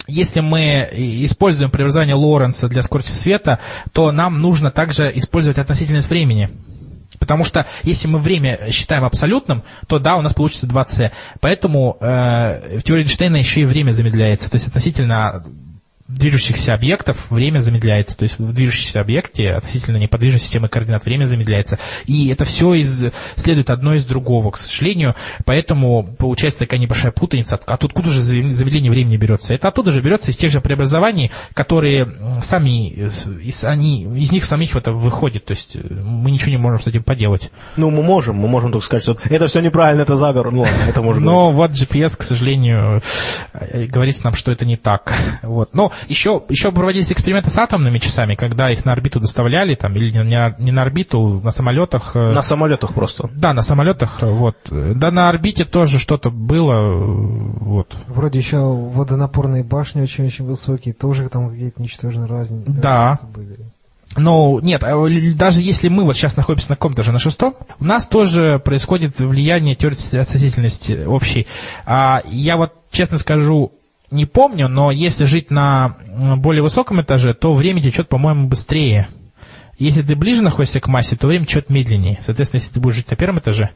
если мы используем преобразование Лоренца для скорости света, то нам нужно также использовать относительность времени. Потому что если мы время считаем абсолютным, то да, у нас получится 2c. Поэтому э, в теории Эйнштейна еще и время замедляется. То есть относительно движущихся объектов время замедляется. То есть в движущемся объекте относительно неподвижной системы координат время замедляется. И это все из, следует одно из другого, к сожалению. Поэтому получается такая небольшая путаница. А тут откуда же замедление времени берется? Это оттуда же берется из тех же преобразований, которые сами, из, они, из них самих это выходит. То есть э, мы ничего не можем с этим поделать. Ну, мы можем, мы можем только сказать, что это все неправильно, это заговор. Ну это можно Но вот GPS, к сожалению, э, говорит нам, что это не так. Вот. Но еще, еще проводились эксперименты с атомными часами, когда их на орбиту доставляли, там, или не, на- не на орбиту, на самолетах. э, На самолетах просто. Да, на самолетах, вот. Да, на орбите тоже что-то было, вот. Вроде еще водонапорные башни очень-очень высокие, тоже там какие-то ничтожные разни- Да. разницы были. Ну, нет, а даже если мы вот сейчас находимся на каком-то же, на шестом, у нас тоже происходит влияние теории относительности общей. А я вот, честно скажу, не помню, но если жить на более высоком этаже, то время течет, по-моему, быстрее. Если ты ближе находишься к массе, то время течет медленнее. Соответственно, если ты будешь жить на первом этаже,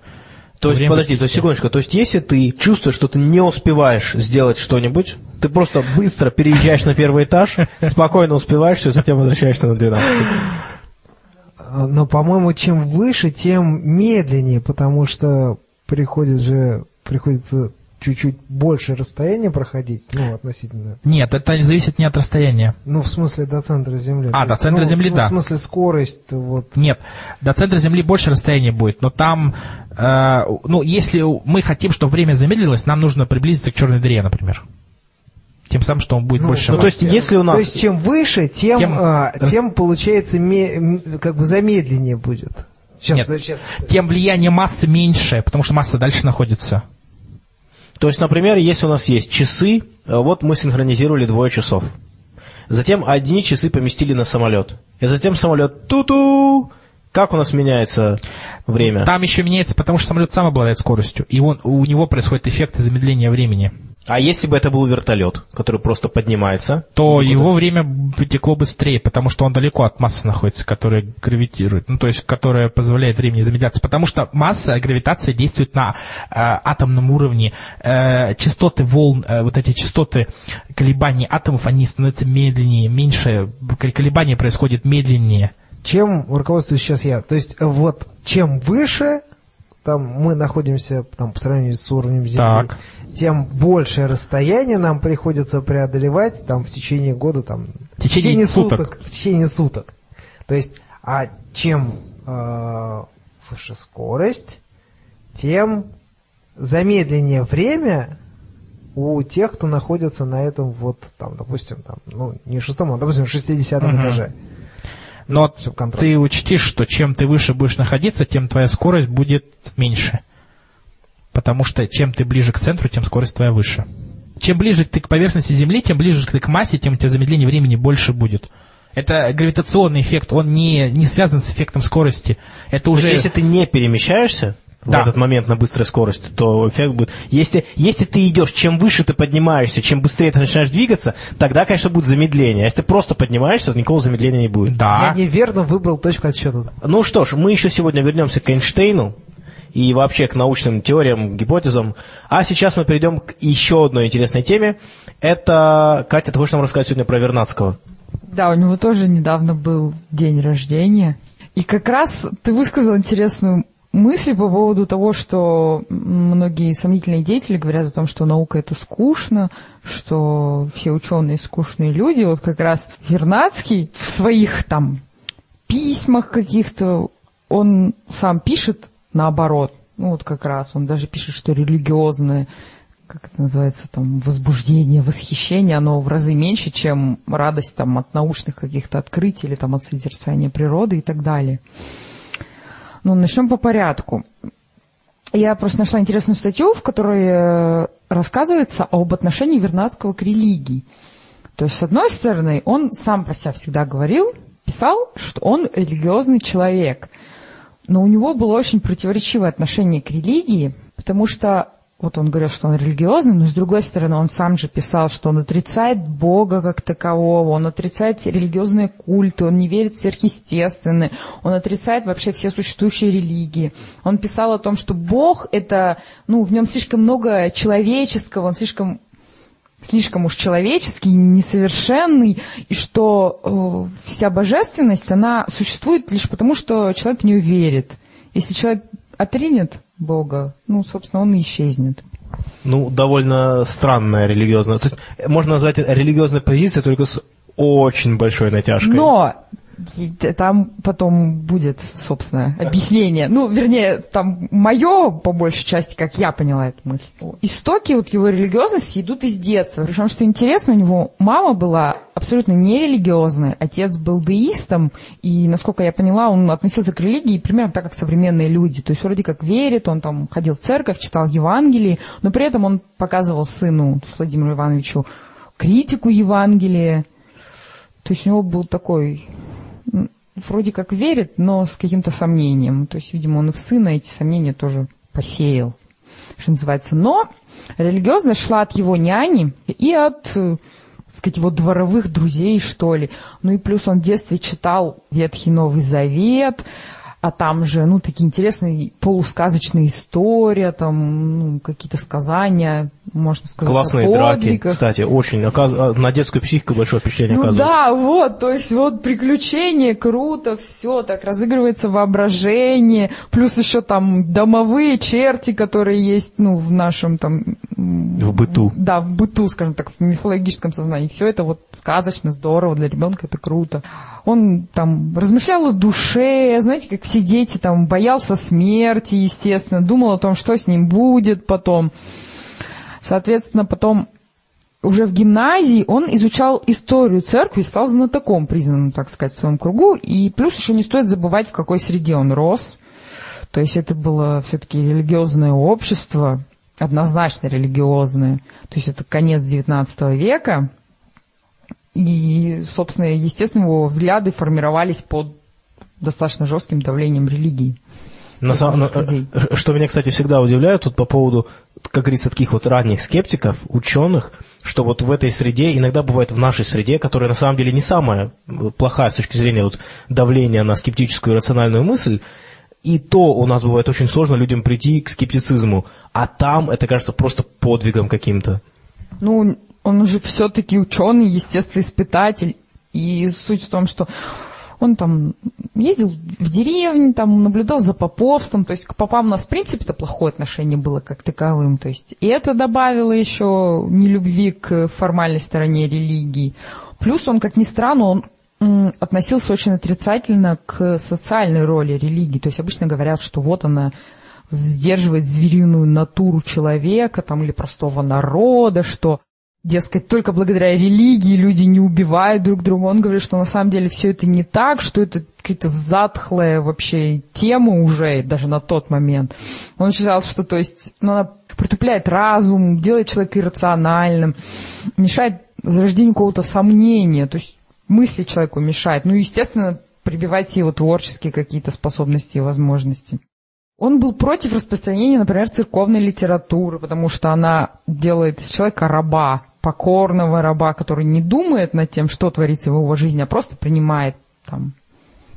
То есть, время подожди, будет то есть, быстрее. секундочку, то есть, если ты чувствуешь, что ты не успеваешь сделать что-нибудь, ты просто быстро переезжаешь на первый этаж, спокойно успеваешь, все, затем возвращаешься на 12. А, Но, по-моему, чем выше, тем медленнее, потому что приходит же, приходится чуть-чуть больше расстояние проходить, ну, относительно. Нет, это зависит не от расстояния. Ну, в смысле, до центра Земли. А, То до есть, центра ну, Земли, ну, да. В смысле, скорость, вот. Нет, до центра Земли больше расстояние будет, но там, э, ну, если мы хотим, чтобы время замедлилось, нам нужно приблизиться к черной дыре, например. Тем самым, что он будет Ну, больше... Ну, то есть, если у нас... То есть, чем выше, тем, Тем а, рас- тем получается, ме- как бы замедленнее будет. Сейчас, Нет. сейчас. тем влияние массы меньше, потому что масса дальше находится. То есть, например, если у нас есть часы, э, вот мы синхронизировали двое часов. Затем одни часы поместили на самолет. И затем самолет ту-ту. Как у нас меняется время? Там еще меняется, потому что самолет сам обладает скоростью, и он, у него происходит эффект замедления времени. А если бы это был вертолет, который просто поднимается? то его время потекло быстрее, потому что он далеко от массы находится, которая гравитирует, ну, то есть, которая позволяет времени замедляться. Потому что масса, гравитация действует на э, атомном уровне. Э, частоты волн, э, вот эти частоты колебаний атомов, они становятся медленнее, меньше, колебания происходят медленнее. Чем руководствуюсь сейчас я? То есть, вот, чем выше там мы находимся там, по сравнению с уровнем Земли, Так. тем большее расстояние нам приходится преодолевать там, в течение года, там, В течение суток. В течение суток. То есть, а чем э, выше скорость, тем замедленнее время у тех, кто находится на этом вот, там, допустим, там, ну, не шестом, а, допустим, 60 Мгм. этаже. Но ты учти, что чем ты выше будешь находиться, тем твоя скорость будет меньше. Потому что чем ты ближе к центру, тем скорость твоя выше. Чем ближе ты к поверхности Земли, тем ближе ты к массе, тем у тебя замедление времени больше будет. Это гравитационный эффект, он не, не связан с эффектом скорости. Это То есть, уже... если ты не перемещаешься в Да. этот момент на быстрой скорости, то эффект будет... Если, если ты идешь, чем выше ты поднимаешься, чем быстрее ты начинаешь двигаться, тогда, конечно, будет замедление. А если ты просто поднимаешься, то никакого замедления не будет. Да. Я неверно выбрал точку отсчета. Ну что ж, мы еще сегодня вернемся к Эйнштейну и вообще к научным теориям, гипотезам. А сейчас мы перейдем к еще одной интересной теме. Это, Катя, ты хочешь нам рассказать сегодня про Вернадского? Да, у него тоже недавно был день рождения. И как раз ты высказал интересную мысль по поводу того, что многие сомнительные деятели говорят о том, что наука это скучно, что все ученые скучные люди. Вот как раз Вернадский в своих там письмах каких-то, он сам пишет наоборот. Ну вот как раз он даже пишет, что религиозное как это называется, там, возбуждение, восхищение, оно в разы меньше, чем радость там, от научных каких-то открытий или там, от созерцания природы и так далее. Ну, начнем по порядку. Я просто нашла интересную статью, в которой э, рассказывается об отношении Вернадского к религии. То есть, с одной стороны, он сам про себя всегда говорил, писал, что он религиозный человек. Но у него было очень противоречивое отношение к религии, потому что вот он говорил, что он религиозный, но с другой стороны, он сам же писал, что он отрицает Бога как такового, он отрицает все религиозные культы, он не верит в сверхъестественное, он отрицает вообще все существующие религии. Он писал о том, что Бог это, ну, в нем слишком много человеческого, он слишком слишком уж человеческий, несовершенный, и что э, вся божественность, она существует лишь потому, что человек в нее верит. Если человек отринет Бога, ну, собственно, он исчезнет. Ну, довольно странная религиозная... То есть, можно назвать религиозной позицией только с очень большой натяжкой. Но там потом будет, собственно, объяснение. Ну, вернее, там мое, по большей части, как я поняла эту мысль. Истоки вот его религиозности идут из детства. Причем, что интересно, у него мама была абсолютно нерелигиозная, отец был деистом, и, насколько я поняла, он относился к религии примерно так, как современные люди. То есть вроде как верит, он там ходил в церковь, читал Евангелие, но при этом он показывал сыну, Владимиру Ивановичу, критику Евангелия. То есть у него был такой вроде как верит, но с каким-то сомнением. То есть, видимо, он и в сына эти сомнения тоже посеял, что называется. Но религиозность шла от его няни и от, э, так сказать, его дворовых друзей, что ли. Ну и плюс он в детстве читал Ветхий Новый Завет, а там же, ну, такие интересные полусказочные истории, там, ну, какие-то сказания, можно сказать, Классные о драки, кстати, очень. оказ- а, На детскую психику большое впечатление Ну оказывает. да, вот, то есть вот приключения, круто, все так разыгрывается воображение, плюс еще там домовые черти, которые есть, ну, в нашем там... В быту. Да, в быту, скажем так, в мифологическом сознании. Все это вот сказочно, здорово, для ребенка это круто. Он там размышлял о душе, знаете, как все дети, там, боялся смерти, естественно, думал о том, что с ним будет потом. Соответственно, потом уже в гимназии он изучал историю церкви и стал знатоком, признанным, так сказать, в своем кругу. И плюс еще не стоит забывать, в какой среде он рос. То есть это было все-таки религиозное общество, однозначно религиозное. То есть это конец XIX века. И, собственно, естественно, его взгляды формировались под достаточно жестким давлением религии. На самом- Многих на- людей. э, что меня, кстати, всегда удивляет тут по поводу, как говорится, таких вот ранних скептиков, ученых, что вот в этой среде, иногда бывает в нашей среде, которая на самом деле не самая э, плохая с точки зрения вот давления на скептическую и рациональную мысль, и то у нас бывает очень сложно людям прийти к скептицизму, а там это кажется просто подвигом каким-то. Ну, он же все-таки ученый, естествоиспытатель. И суть в том, что он там ездил в деревне, там наблюдал за поповством. То есть к попам у нас в принципе-то плохое отношение было как таковым. То есть и это добавило еще нелюбви к формальной стороне религии. Плюс он, как ни странно, он относился очень отрицательно к социальной роли религии. То есть обычно говорят, что вот она сдерживать звериную натуру человека там, или простого народа, что дескать, только благодаря религии люди не убивают друг друга. Он говорит, что на самом деле все это не так, что это какая-то затхлая вообще тема уже, даже на тот момент. Он считал, что, то есть, ну, она притупляет разум, делает человека иррациональным, мешает зарождению какого-то сомнения, то есть мысли человеку мешает. Ну, естественно, прибивать его творческие какие-то способности и возможности. Он был против распространения, например, церковной литературы, потому что она делает из человека раба, покорного раба, который не думает над тем, что творится в его жизни, а просто принимает там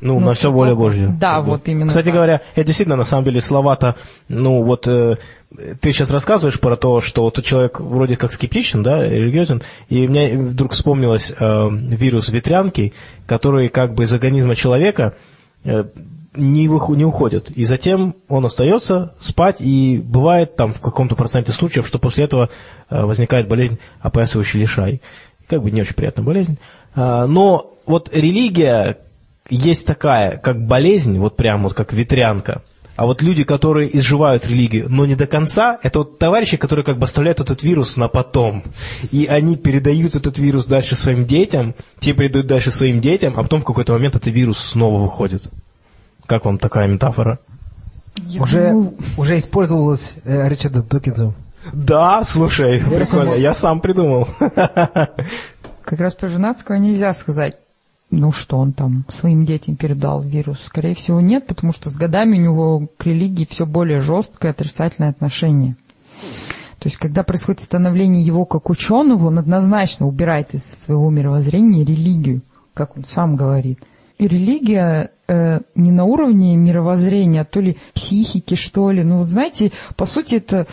Ну, на все воля Божья. Да, Как бы. вот именно Кстати так. говоря, это действительно, на самом деле, слова-то, ну, вот э, ты сейчас рассказываешь про то, что вот человек вроде как скептичен, да, религиозен, и мне вдруг вспомнилось э, вирус ветрянки, который как бы из организма человека э, не, выху- не уходит. И затем он остается спать, и бывает там в каком-то проценте случаев, что после этого э, возникает болезнь опоясывающий лишай. Как бы не очень приятная болезнь. А, Но вот религия есть такая, как болезнь, вот прям вот как ветрянка. А вот люди, которые изживают религию, но не до конца, это вот товарищи, которые как бы оставляют этот вирус на потом. И они передают этот вирус дальше своим детям, те передают дальше своим детям, а потом в какой-то момент этот вирус снова выходит. Как вам такая метафора? Я Уже, думаю, уже использовалось э, Ричардом Докинзом. Да, слушай, прикольно, я сам придумал. как раз про Женатского нельзя сказать, ну что он там своим детям передал вирус. Скорее всего, нет, потому что с годами у него к религии все более жесткое отрицательное отношение. То есть, когда происходит становление его как ученого, он однозначно убирает из своего мировоззрения религию, как он сам говорит. Религия э, не на уровне мировоззрения, а то ли психики, что ли. Ну, вот знаете, по сути, это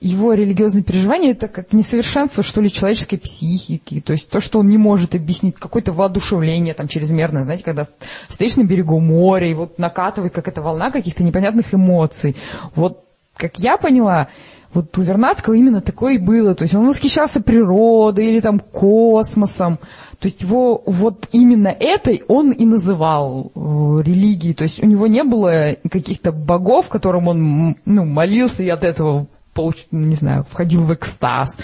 его религиозные переживания это как несовершенство, что ли, человеческой психики. То есть то, что он не может объяснить, какое-то воодушевление там чрезмерное, знаете, когда стоишь на берегу моря и вот накатывает какая-то волна каких-то непонятных эмоций. Вот, как я поняла, вот у Вернадского именно такое и было. То есть он восхищался природой или там космосом. То есть его вот именно этой он и называл э, религией. То есть у него не было каких-то богов, которым он ну, молился и от этого получ- не знаю, входил в экстаз.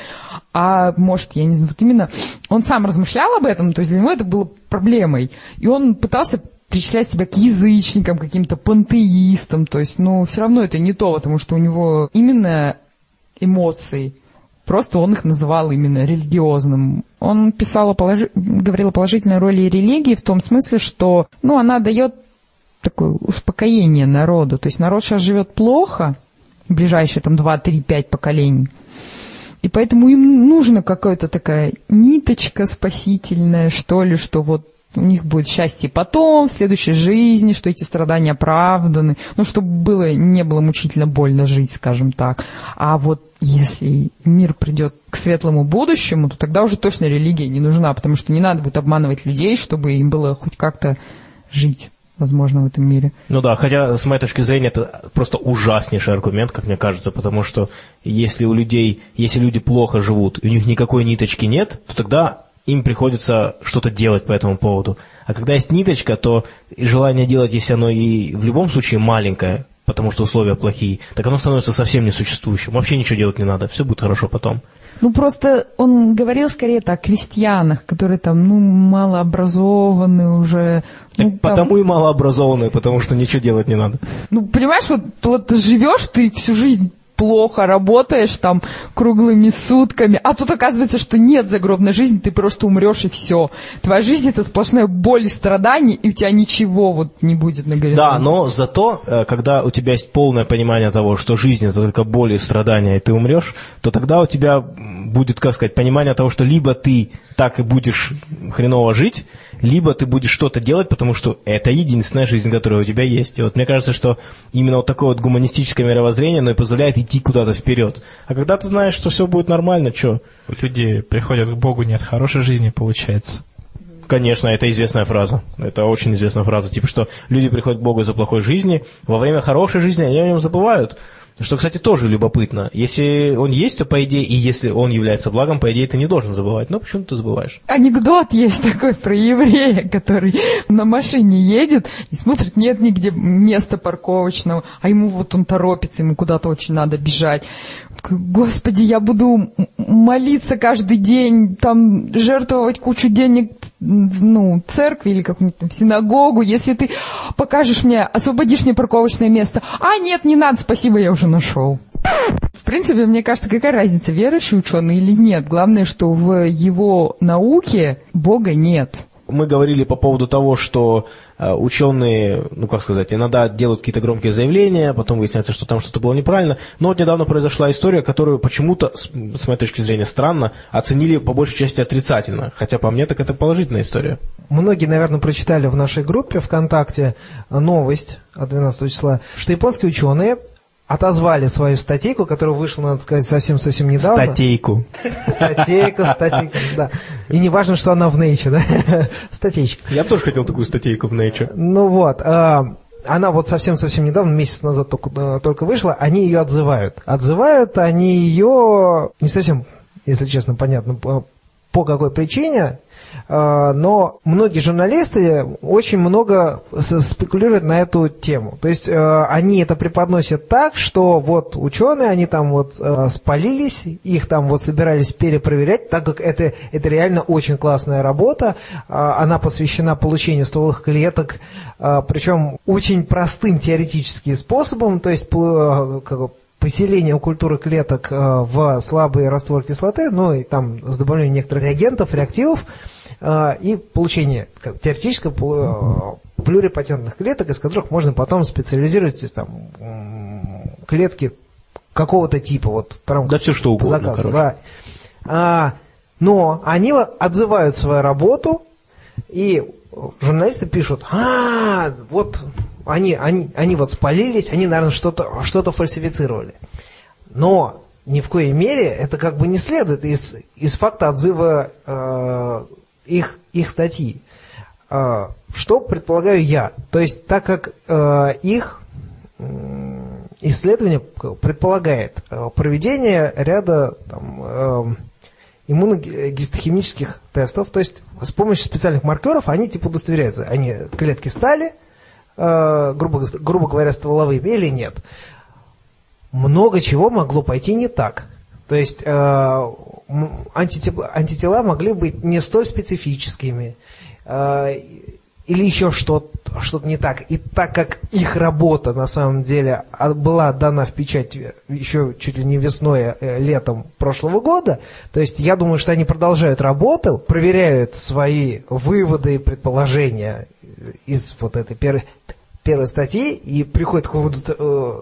А может, я не знаю, вот именно он сам размышлял об этом, то есть для него это было проблемой. И он пытался причислять себя к язычникам, каким-то пантеистам, то есть, ну, все равно это не то, потому что у него именно эмоции, просто он их называл именно религиозным. Он писал о положи- говорил о положительной роли религии в том смысле, что, ну, она дает такое успокоение народу. То есть народ сейчас живет плохо, ближайшие там 2, 3, 5 поколений. И поэтому им нужна какая-то такая ниточка спасительная, что ли, что вот у них будет счастье потом, в следующей жизни, что эти страдания оправданы, ну, чтобы было, не было мучительно больно жить, скажем так. А вот если мир придет к светлому будущему, то тогда уже точно религия не нужна, потому что не надо будет обманывать людей, чтобы им было хоть как-то жить, возможно, в этом мире. Ну да, хотя с моей точки зрения это просто ужаснейший аргумент, как мне кажется, потому что если у людей, если люди плохо живут, и у них никакой ниточки нет, то тогда им приходится что-то делать по этому поводу. А когда есть ниточка, то желание делать, если оно и в любом случае маленькое, потому что условия плохие, так оно становится совсем несуществующим. Вообще ничего делать не надо, все будет хорошо потом. Ну, просто он говорил скорее так, о крестьянах, которые там, ну, малообразованы уже. Так ну, там- потому и малообразованные, потому что ничего делать не надо. Ну, понимаешь, вот, вот живешь ты всю жизнь плохо работаешь там круглыми сутками, а тут оказывается, что нет загробной жизни, ты просто умрешь и все. Твоя жизнь это сплошная боль и страдания, и у тебя ничего вот не будет на горизонте. Да, но зато, э, когда у тебя есть полное понимание того, что жизнь это только боль и страдания, и ты умрешь, то тогда у тебя будет, как сказать, понимание того, что либо ты так и будешь хреново жить, либо ты будешь что-то делать, потому что это единственная жизнь, которая у тебя есть. И вот мне кажется, что именно вот такое вот гуманистическое мировоззрение, оно и позволяет идти куда-то вперед. А когда ты знаешь, что все будет нормально, что? Люди приходят к Богу не от хорошей жизни, получается. Конечно, это известная фраза. Это очень известная фраза. Типа, что люди приходят к Богу из-за плохой жизни, во время хорошей жизни они о нем забывают. Что, кстати, тоже любопытно. Если он есть, то по идее, и если он является благом, по идее, ты не должен забывать. Но почему ты забываешь? Анекдот есть такой про еврея, который на машине едет и смотрит, нет нигде места парковочного, а ему вот он торопится, ему куда-то очень надо бежать. Такой, Господи, я буду молиться каждый день, там, жертвовать кучу денег, ну, церкви или какую-нибудь там синагогу, если ты покажешь мне, освободишь мне парковочное место. А, нет, не надо, спасибо, я уже нашел. В принципе, мне кажется, какая разница, верующий ученый или нет. Главное, что в его науке Бога нет. Мы говорили по поводу того, что ученые, ну как сказать, иногда делают какие-то громкие заявления, потом выясняется, что там что-то было неправильно. Но вот недавно произошла история, которую почему-то, с моей точки зрения, странно, оценили по большей части отрицательно. Хотя по мне так это положительная история. Многие, наверное, прочитали в нашей группе ВКонтакте новость от 12 числа, что японские ученые отозвали свою статейку, которая вышла, надо сказать, совсем-совсем недавно. Статейку. Статейка, статейка, да. И не важно, что она в Nature, да? Статейка. Я бы тоже хотел такую статейку в Nature. Ну вот, а, она вот совсем-совсем недавно, месяц назад только, только вышла, они ее отзывают. Отзывают они ее, не совсем, если честно, понятно, по, какой причине, но многие журналисты очень много спекулируют на эту тему. То есть э, они это преподносят так, что вот ученые, они там вот э, спалились, их там вот собирались перепроверять, так как это, это реально очень классная работа, А, она посвящена получению стволовых клеток, а, причем очень простым теоретическим способом, то есть э, поселением культуры клеток э, в слабый раствор кислоты, ну и там с добавлением некоторых реагентов, реактивов, э, и получение как, теоретического пл- э, плюрипатентных клеток, из которых можно потом специализировать там, клетки какого-то типа, вот прям Да все что угодно, заказу, короче. да. А, но они отзывают свою работу, и журналисты пишут, а, вот они, они, они вот спалились, они, наверное, что-то что фальсифицировали. Но ни в коей мере это как бы не следует из, из факта отзыва э, их, их статьи. Э, что предполагаю я? То есть, так как э, их м, исследование предполагает э, проведение ряда там, э, иммуногистохимических тестов, то есть с помощью специальных маркеров они типа удостоверяются, они клетки стали, э, грубо, грубо говоря, стволовыми или нет. Много чего могло пойти не так. То есть э, антитела, антитела могли быть не столь специфическими, э, или еще что-то что не так. И так как их работа на самом деле а, была дана в печать еще чуть ли не весной, э, летом прошлого года, то есть я думаю, что они продолжают работу, проверяют свои выводы и предположения из вот этой пер- первой статьи и приходят к выводу э,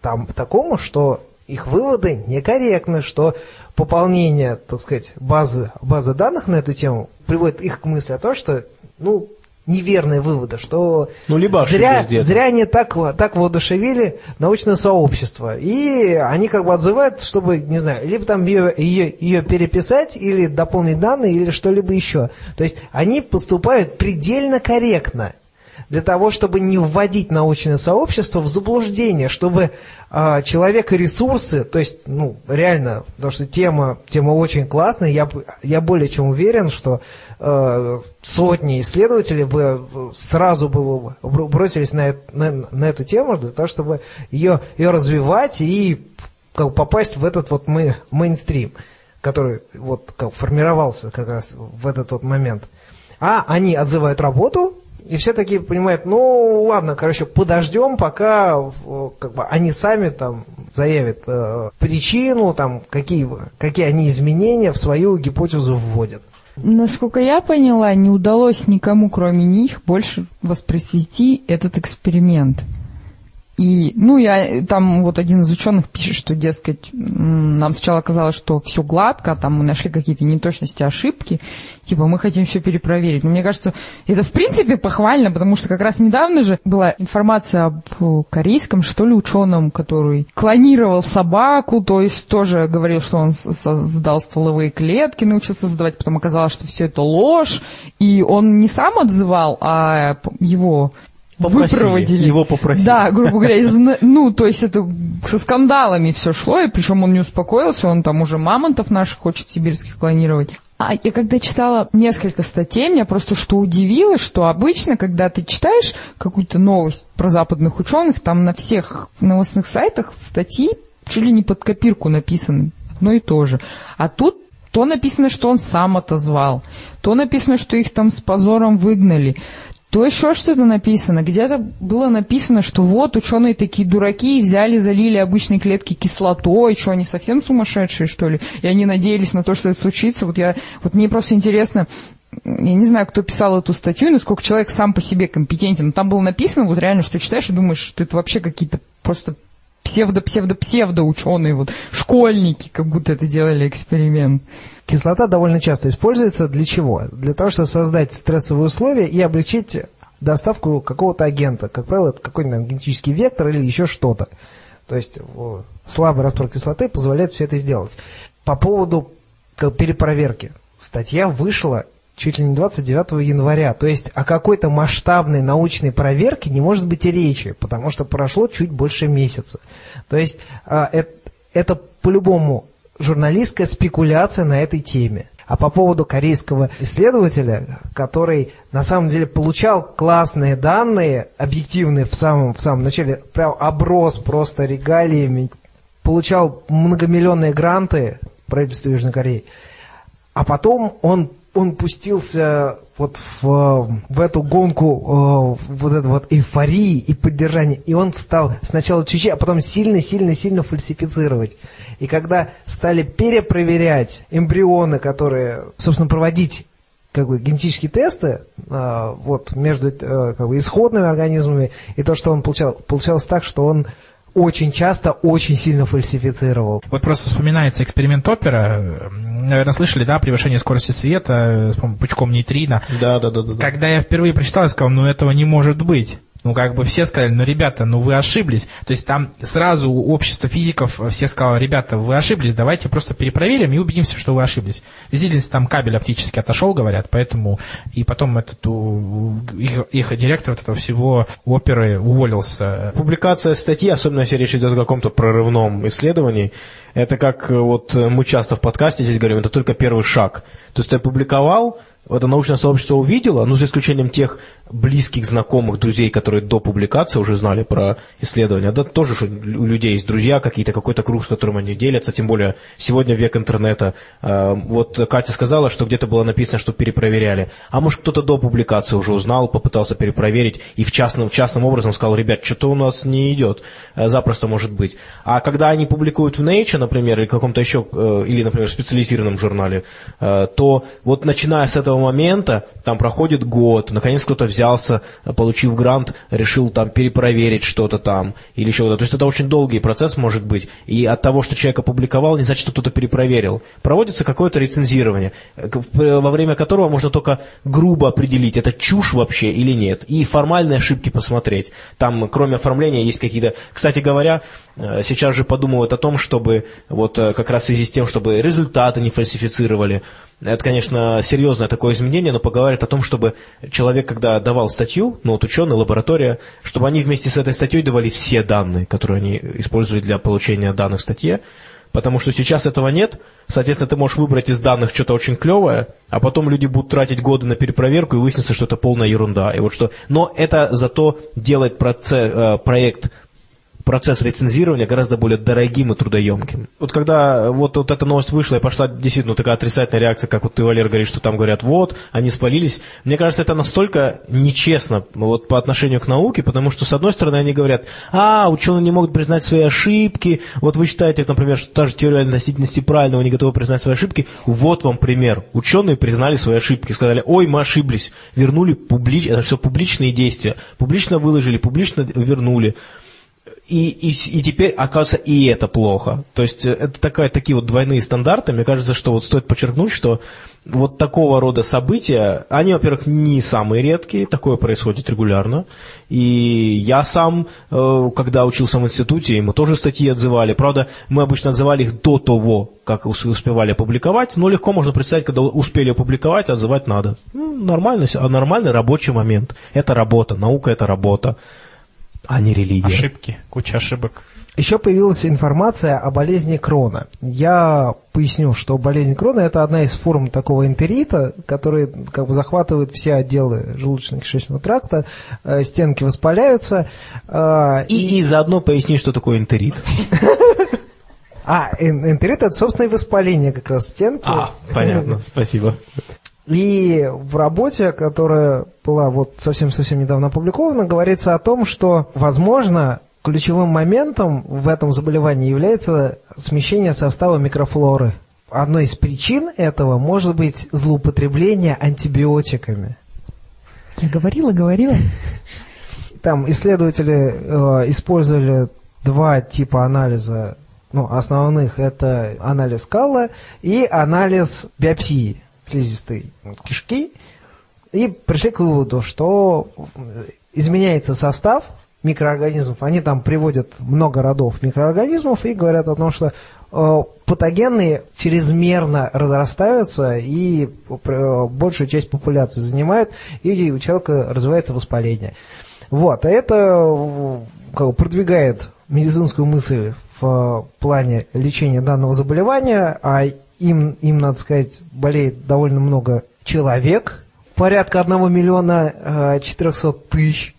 там такому, что их выводы некорректны, что пополнение, так сказать, базы, базы данных на эту тему приводит их к мысли о том, что, ну, неверные выводы, что Ну, либо зря, зря они так, так воодушевили научное сообщество. И они как бы отзывают, чтобы, не знаю, либо там ее, ее, ее переписать, или дополнить данные, или что-либо еще. То есть они поступают предельно корректно для того, чтобы не вводить научное сообщество в заблуждение, чтобы а, человек и ресурсы, то есть, ну, реально, потому что тема, тема очень классная, я, я более чем уверен, что э, сотни исследователей бы сразу бы бр- бросились на, на, на эту тему для того, чтобы ее, ее развивать и как попасть в этот вот мы, мейнстрим, который вот как формировался как раз в этот вот момент. А они отзывают работу, и все такие понимают, ну ладно, короче, подождем, пока э, как бы, они сами там заявят э, причину, там, какие, какие они изменения в свою гипотезу вводят. Насколько я поняла, не удалось никому, кроме них, больше воспроизвести этот эксперимент. И, ну, я, там вот один из ученых пишет, что, дескать, нам сначала казалось, что все гладко, а там мы нашли какие-то неточности, ошибки, типа мы хотим все перепроверить. Но мне кажется, это в принципе похвально, потому что как раз недавно же была информация об э, корейском, что ли, ученом, который клонировал собаку, то есть тоже говорил, что он создал стволовые клетки, научился создавать, потом оказалось, что все это ложь, и он не сам отзывал, а его Попросили, выпроводили. его попросили. Да, грубо говоря, из, ну, то есть это со скандалами все шло, и причем он не успокоился, он там уже мамонтов наших хочет сибирских клонировать. А я когда читала несколько статей, меня просто что удивило, что обычно, когда ты читаешь какую-то новость про западных ученых, там на всех новостных сайтах статьи чуть ли не под копирку написаны, одно и то же. А тут то написано, что он сам отозвал, то написано, что их там с позором выгнали, то еще что-то написано. Где-то было написано, что вот ученые такие дураки взяли, залили обычные клетки кислотой, что они совсем сумасшедшие, что ли? И они надеялись на то, что это случится. Вот, я, вот мне просто интересно, я не знаю, кто писал эту статью, насколько человек сам по себе компетентен. Но там было написано, вот реально, что читаешь и думаешь, что это вообще какие-то просто псевдо-псевдо-псевдо ученые, вот школьники, как будто это делали эксперимент. Кислота довольно часто используется для чего? Для того, чтобы создать стрессовые условия и облегчить доставку какого-то агента. Как правило, это какой-нибудь генетический вектор или еще что-то. То есть слабый раствор кислоты позволяет все это сделать. По поводу перепроверки. Статья вышла чуть ли не 29 января. То есть о какой-то масштабной научной проверке не может быть и речи, потому что прошло чуть больше месяца. То есть а, это, по-любому журналистская спекуляция на этой теме. А по поводу корейского исследователя, который на самом деле получал классные данные, объективные в самом, в самом начале, прям оброс просто регалиями, получал многомиллионные гранты правительства Южной Кореи, а потом он он пустился вот в, в эту гонку э, вот этой вот эйфории и поддержания, и он стал сначала чуть-чуть, а потом сильно-сильно-сильно фальсифицировать. И когда стали перепроверять эмбрионы, которые, собственно, проводить как бы генетические тесты э, вот между э, как бы исходными организмами и то, что он получал, получалось так, что он очень часто очень сильно фальсифицировал. Вот просто вспоминается эксперимент опера. Наверное, слышали, да, превышение скорости света с пучком нейтрино. Да, да, да, да. Когда я впервые прочитал, я сказал, ну этого не может быть. Ну, как бы все сказали, ну, ребята, ну вы ошиблись. То есть там сразу общество физиков все сказало, ребята, вы ошиблись, давайте просто перепроверим и убедимся, что вы ошиблись. Действительно, там кабель оптически отошел, говорят, поэтому и потом этот, их, их директор вот этого всего оперы уволился. Публикация статьи, особенно если речь идет о каком-то прорывном исследовании, это как вот мы часто в подкасте здесь говорим, это только первый шаг. То есть ты опубликовал, это научное сообщество увидело, ну, за исключением тех близких, знакомых, друзей, которые до публикации уже знали про исследования. Да тоже что у людей есть друзья какие-то, какой-то круг, с которым они делятся, тем более сегодня век интернета. А, вот Катя сказала, что где-то было написано, что перепроверяли. А может кто-то до публикации уже узнал, попытался перепроверить и в частном, частным образом сказал, ребят, что-то у нас не идет. А, запросто может быть. А когда они публикуют в Nature, например, или каком-то еще, э, или, например, в специализированном журнале, э, то вот начиная с этого момента, там проходит год, наконец кто-то взял взялся, получив грант, решил там перепроверить что-то там или еще что-то. То есть это очень долгий процесс может быть. И от того, что человек опубликовал, не значит, что кто-то перепроверил. Проводится какое-то рецензирование, во время которого можно только грубо определить, это чушь вообще или нет. И формальные ошибки посмотреть. Там, кроме оформления, есть какие-то... Кстати говоря, э, сейчас же подумывают о том, чтобы вот э, как раз в связи с тем, чтобы результаты не фальсифицировали, это, конечно, серьезное такое изменение, но поговорит о том, чтобы человек, когда давал статью, ну вот ученый, лаборатория, чтобы они вместе с этой статьей давали все данные, которые они использовали для получения данных в статье, потому что сейчас этого нет, соответственно, ты можешь выбрать из данных что-то очень клевое, а потом люди будут тратить годы на перепроверку и выяснится, что это полная ерунда. И вот что... Но это зато делает процесс, э, проект процесс рецензирования гораздо более дорогим и трудоемким. Вот когда вот, вот эта новость вышла и пошла действительно такая отрицательная реакция, как вот ты, Валер, говоришь, что там говорят, вот, они спалились. Мне кажется, это настолько нечестно вот, по отношению к науке, потому что, с одной стороны, они говорят, а, ученые не могут признать свои ошибки, вот вы считаете, например, что та же теория относительности правильного, они готовы признать свои ошибки, вот вам пример. Ученые признали свои ошибки, сказали, ой, мы ошиблись, вернули публично, это все публичные действия, публично выложили, публично вернули И, и, и теперь, оказывается, и это плохо. То есть э, это такая, такие вот двойные стандарты. Мне кажется, что вот стоит подчеркнуть, что вот такого рода события, они, во-первых, не самые редкие, такое происходит регулярно. И я сам, э, когда учился в институте, мы тоже статьи отзывали. Правда, мы обычно отзывали их до того, как успевали опубликовать, но легко можно представить, когда успели опубликовать, отзывать надо. Ну, нормальный, нормальный рабочий момент. Это работа, наука – это работа а не религия. Ошибки, куча ошибок. Еще появилась информация о болезни Крона. Я поясню, что болезнь Крона – это одна из форм такого энтерита, который как бы захватывает все отделы желудочно-кишечного тракта, э, стенки воспаляются. Э, и, и заодно поясни, что такое энтерит. А, энтерит – это, собственно, и воспаление как раз стенки. А, понятно, спасибо. И в работе, которая была вот совсем-совсем недавно опубликована, говорится о том, что, возможно, ключевым моментом в этом заболевании является смещение состава микрофлоры. Одной из причин этого может быть злоупотребление антибиотиками. Я говорила, говорила. Там исследователи э, использовали два типа анализа. Ну, основных это анализ Калла и анализ биопсии слизистой кишки и пришли к выводу, что изменяется состав микроорганизмов. Они там приводят много родов микроорганизмов и говорят о том, что э, патогенные чрезмерно разрастаются и э, большую часть популяции занимают, и у человека развивается воспаление. Вот, это э, как бы, продвигает медицинскую мысль в плане лечения данного заболевания, а им, им, надо сказать, болеет довольно много человек, порядка 1 миллиона 400 э, тысяч.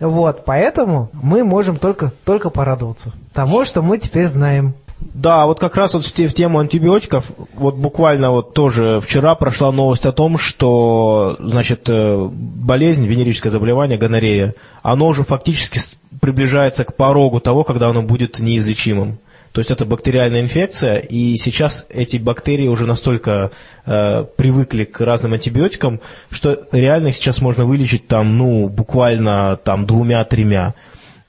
Вот, поэтому мы можем только, только порадоваться тому, что мы теперь знаем. Да, вот как раз вот в тему антибиотиков, вот буквально вот тоже вчера прошла новость о том, что, значит, э, болезнь, венерическое заболевание, гонорея, оно уже фактически приближается к порогу того, когда оно будет неизлечимым. То есть это бактериальная инфекция, и сейчас эти бактерии уже настолько э, привыкли к разным антибиотикам, что реально сейчас можно вылечить там, ну, буквально там двумя-тремя.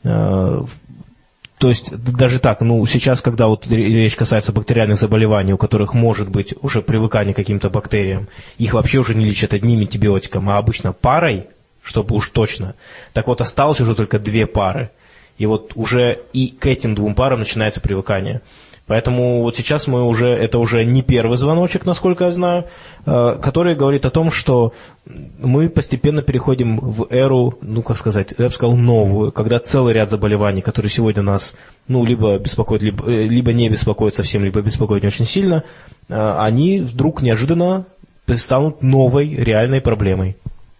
Э, то есть даже так, ну, сейчас, когда вот речь касается бактериальных заболеваний, у которых может быть уже привыкание к каким-то бактериям, их вообще уже не лечат одним антибиотиком, а обычно парой, чтобы уж точно. Так вот, осталось уже только две пары. И вот уже и к этим двум парам начинается привыкание. Поэтому вот сейчас мы уже, это уже не первый звоночек, насколько я знаю, э, который говорит о том, что мы постепенно переходим в эру, ну, как сказать, я бы сказал, новую, когда целый ряд заболеваний, которые сегодня нас, ну, либо беспокоят, либо, э, либо не беспокоят совсем, либо беспокоят не очень сильно, э, они вдруг неожиданно станут новой реальной проблемой.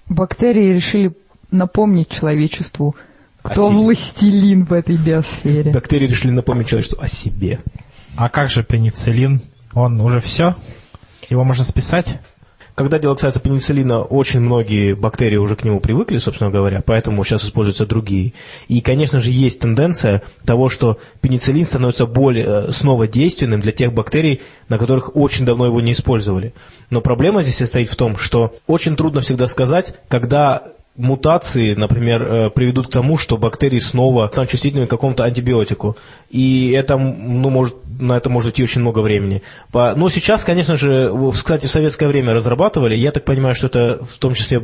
Бактерии решили напомнить человечеству – кто властелин в этой биосфере? Бактерии решили напомнить человечеству о себе. А как же пенициллин? Он уже все? Его можно списать? Когда дело касается пенициллина, очень многие бактерии уже к нему привыкли, собственно говоря, поэтому сейчас используются другие. И, конечно же, есть тенденция того, что пенициллин становится более э, снова действенным для тех бактерий, на которых очень давно его не использовали. Но проблема здесь состоит в том, что очень трудно всегда сказать, когда мутации, например, э, приведут к тому, что бактерии снова станут чувствительными к какому-то антибиотику. И это, ну, может, на это может идти очень много времени. Но сейчас, конечно же, кстати, в советское время разрабатывали. Я так понимаю, что это в том числе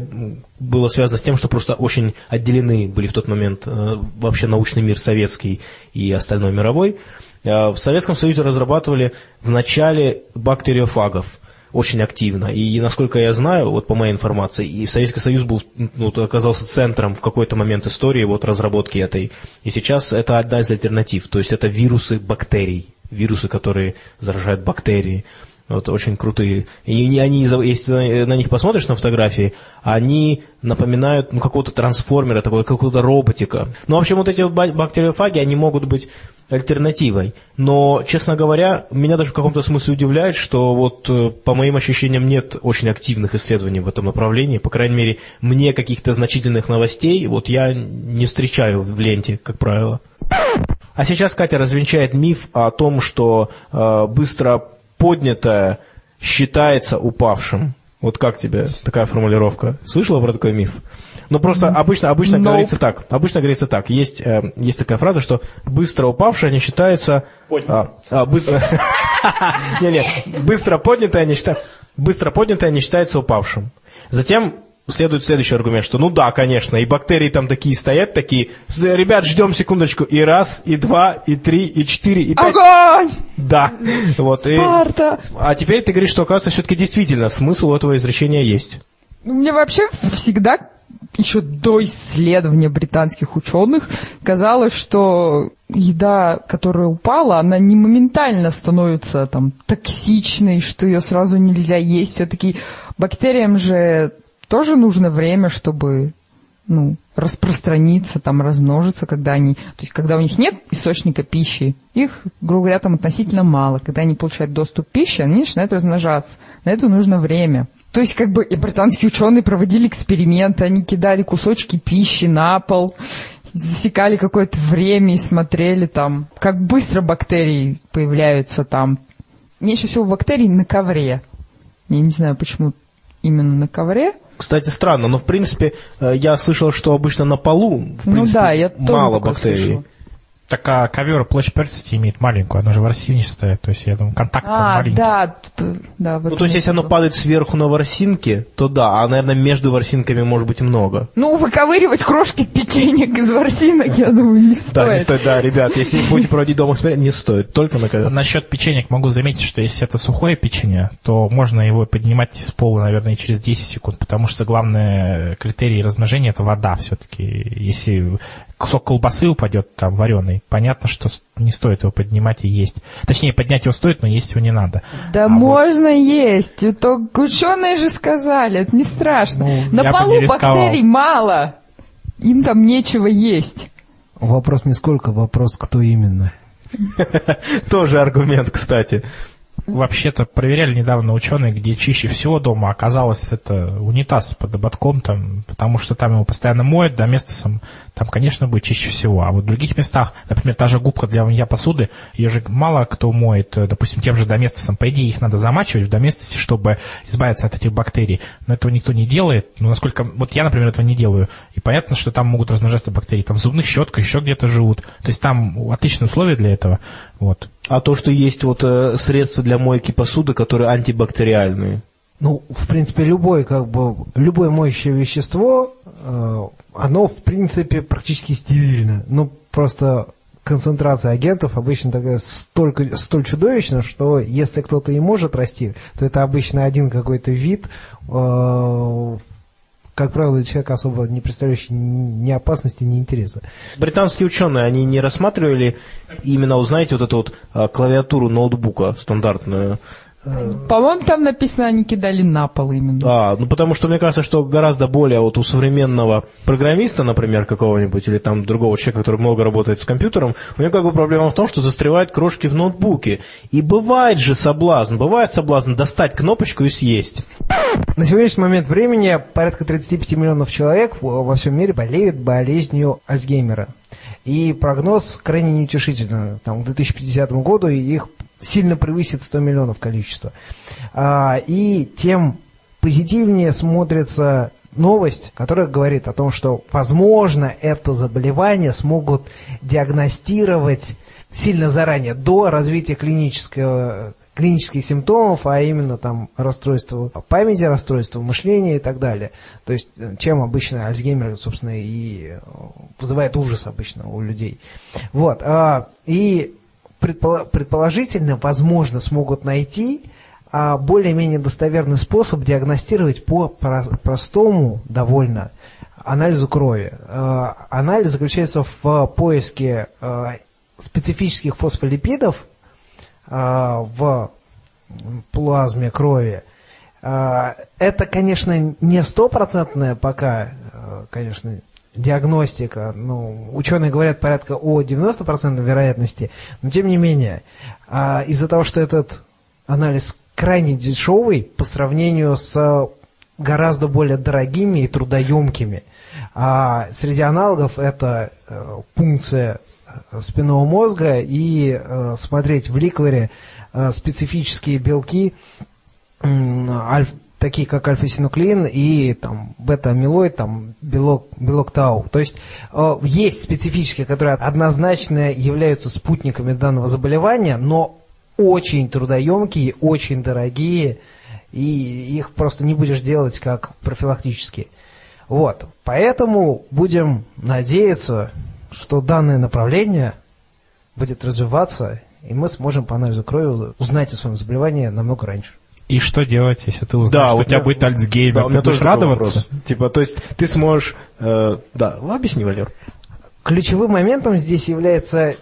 было связано с тем, что просто очень отделены были в тот момент э, вообще научный мир советский и остальной мировой. Э, в Советском Союзе разрабатывали в начале бактериофагов – очень активно. И, насколько я знаю, вот по моей информации, и Советский Союз был, ну, оказался центром в какой-то момент истории вот разработки этой. И сейчас это одна из альтернатив. То есть это вирусы бактерий. Вирусы, которые заражают бактерии. Вот очень крутые. И они, если на них посмотришь на фотографии, они напоминают ну, какого-то трансформера, такого, какого-то роботика. Ну, в общем, вот эти бактериофаги, они могут быть альтернативой. Но, честно говоря, меня даже в каком-то смысле удивляет, что вот э, по моим ощущениям нет очень активных исследований в этом направлении. По крайней мере, мне каких-то значительных новостей вот я не встречаю в ленте, как правило. А сейчас Катя развенчает миф о том, что э, быстро поднятое считается упавшим. Вот как тебе такая формулировка? Слышала про такой миф? Ну, просто обычно, обычно Nope. говорится так. Обычно говорится так. Есть, э, есть такая фраза, что быстро упавшая не считается... А, а, быстро... Не-не, быстро поднятая не считается... Быстро поднятая не считается упавшим. Затем следует следующий аргумент, что ну да, конечно, и бактерии там такие стоят, такие, «С- ребят, ждем секундочку, и раз, и два, и три, и четыре, и пять. Огонь! Да. Вот, и- Спарта! а теперь ты говоришь, что, оказывается, все-таки действительно смысл у этого изречения есть. Ну, Мне вообще всегда, еще до исследования британских ученых, казалось, что еда, которая упала, она не моментально становится там токсичной, что ее сразу нельзя есть. Все-таки бактериям же тоже нужно время, чтобы ну, распространиться, там, размножиться, когда они... То есть, когда у них нет источника пищи, их, грубо говоря, там относительно мало. Когда они получают доступ к пище, они начинают размножаться. На это нужно время. То есть, как бы, и британские ученые проводили эксперименты, они кидали кусочки пищи на пол, засекали какое-то время и смотрели там, как быстро бактерии появляются там. Меньше всего бактерий на ковре. Я не знаю, почему именно на ковре. Кстати, странно, но в принципе э, я слышал, что обычно на полу в ну принципе, да, я тоже мало такое бактерий. слышала. Так а ковер площадь поверхности имеет маленькую, оно же в ворсине стоит, то есть я думаю, контакт А, маленький. да, да. в Ну, то есть, если оно падает сверху на ворсинки, то да, а, наверное, между ворсинками может быть много. Ну, выковыривать крошки печенья из ворсинок, я думаю, не стоит. Да, не стоит, да, ребят, если будете проводить дома эксперимент, не стоит, только на ковер. Насчет печенек могу заметить, что если это сухое печенье, то можно его поднимать из пола, наверное, через 10 секунд, потому что главный критерий размножения это вода все-таки. Если кусок колбасы упадет там вареный, понятно, что не стоит его поднимать и есть. Точнее, поднять его стоит, но есть его не надо. Да А вот- можно есть. То ученые же сказали, это не страшно. Ну, На полу бактерий мало. Им там нечего есть. Вопрос не сколько, вопрос кто именно. Тоже аргумент, кстати. Вообще-то проверяли недавно ученые, где чище всего дома оказалось это унитаз под ободком, там, потому что там его постоянно моют, да, местом там, конечно, будет чище всего. А вот в других местах, например, та же губка для мытья посуды, ее же мало кто моет, э, допустим, тем же доместосом. По идее, их надо замачивать в доместосе, чтобы избавиться от этих бактерий. Но этого никто не делает. Ну, насколько... Вот я, например, этого не делаю. И понятно, что там могут размножаться бактерии. Там в зубных щетках еще где-то живут. То есть там отличные условия для этого. Вот. А то, что есть вот э, средства для мойки посуды, которые антибактериальные. Ну, в принципе, любое, как бы, любое моющее вещество, э, оно, в принципе, практически стерильно. Ну, просто концентрация агентов обычно такая столько, столь чудовищна, что если кто-то и может расти, то это обычно один какой-то вид, э, как правило, человек особо не представляющий ни опасности, ни интереса. Британские ученые, они не рассматривали именно, вот знаете, вот эту вот а, клавиатуру ноутбука стандартную. По-моему, там написано, они кидали на пол именно. А, ну потому что мне кажется, что гораздо более вот у современного программиста, например, какого-нибудь, или там другого человека, который много работает с компьютером, у него как бы проблема в том, что застревают крошки в ноутбуке. И бывает же соблазн, бывает соблазн достать кнопочку и съесть. На сегодняшний момент времени порядка 35 миллионов человек во во всем мире болеют болезнью Альцгеймера. И прогноз крайне неутешительный. Там, к 2050 году их сильно превысит 100 миллионов количество. А, и тем позитивнее смотрится новость, которая говорит о том, что, возможно, это заболевание смогут диагностировать сильно заранее, до развития клинического клинических симптомов, а именно там расстройство памяти, расстройство мышления и так далее. То есть, э, чем обычно Альцгеймер, собственно, и э, вызывает ужас обычно у людей. Вот. а, И предположительно, возможно, смогут найти а, более-менее достоверный способ диагностировать по про- простому довольно анализу крови. А, Анализ заключается в поиске а, специфических фосфолипидов в плазме крови. Это, конечно, не стопроцентная пока, конечно, диагностика. Ну, ученые говорят порядка о 90% вероятности, но тем не менее, а, из-за того, что этот анализ крайне дешевый по сравнению с гораздо более дорогими и трудоемкими. А среди аналогов это э, пункция э, спинного мозга и э, смотреть в ликворе э, специфические белки м, альф- такие как альфа-синуклеин и там бета-амилоид, там белок, белок тау. То есть э, есть специфические, которые однозначно являются спутниками данного заболевания, но очень трудоемкие, очень дорогие, и их просто не будешь делать как профилактические. Вот, поэтому будем надеяться, что данное направление будет развиваться, и мы сможем по анализу крови узнать о своем заболевании намного раньше. И что делать, если ты узнаешь, что у тебя будет Альцгеймер? Да, ты будешь радоваться? вопрос. Типа, то есть ты сможешь... э, да, ну, объясни, Валер. Ключевым моментом здесь является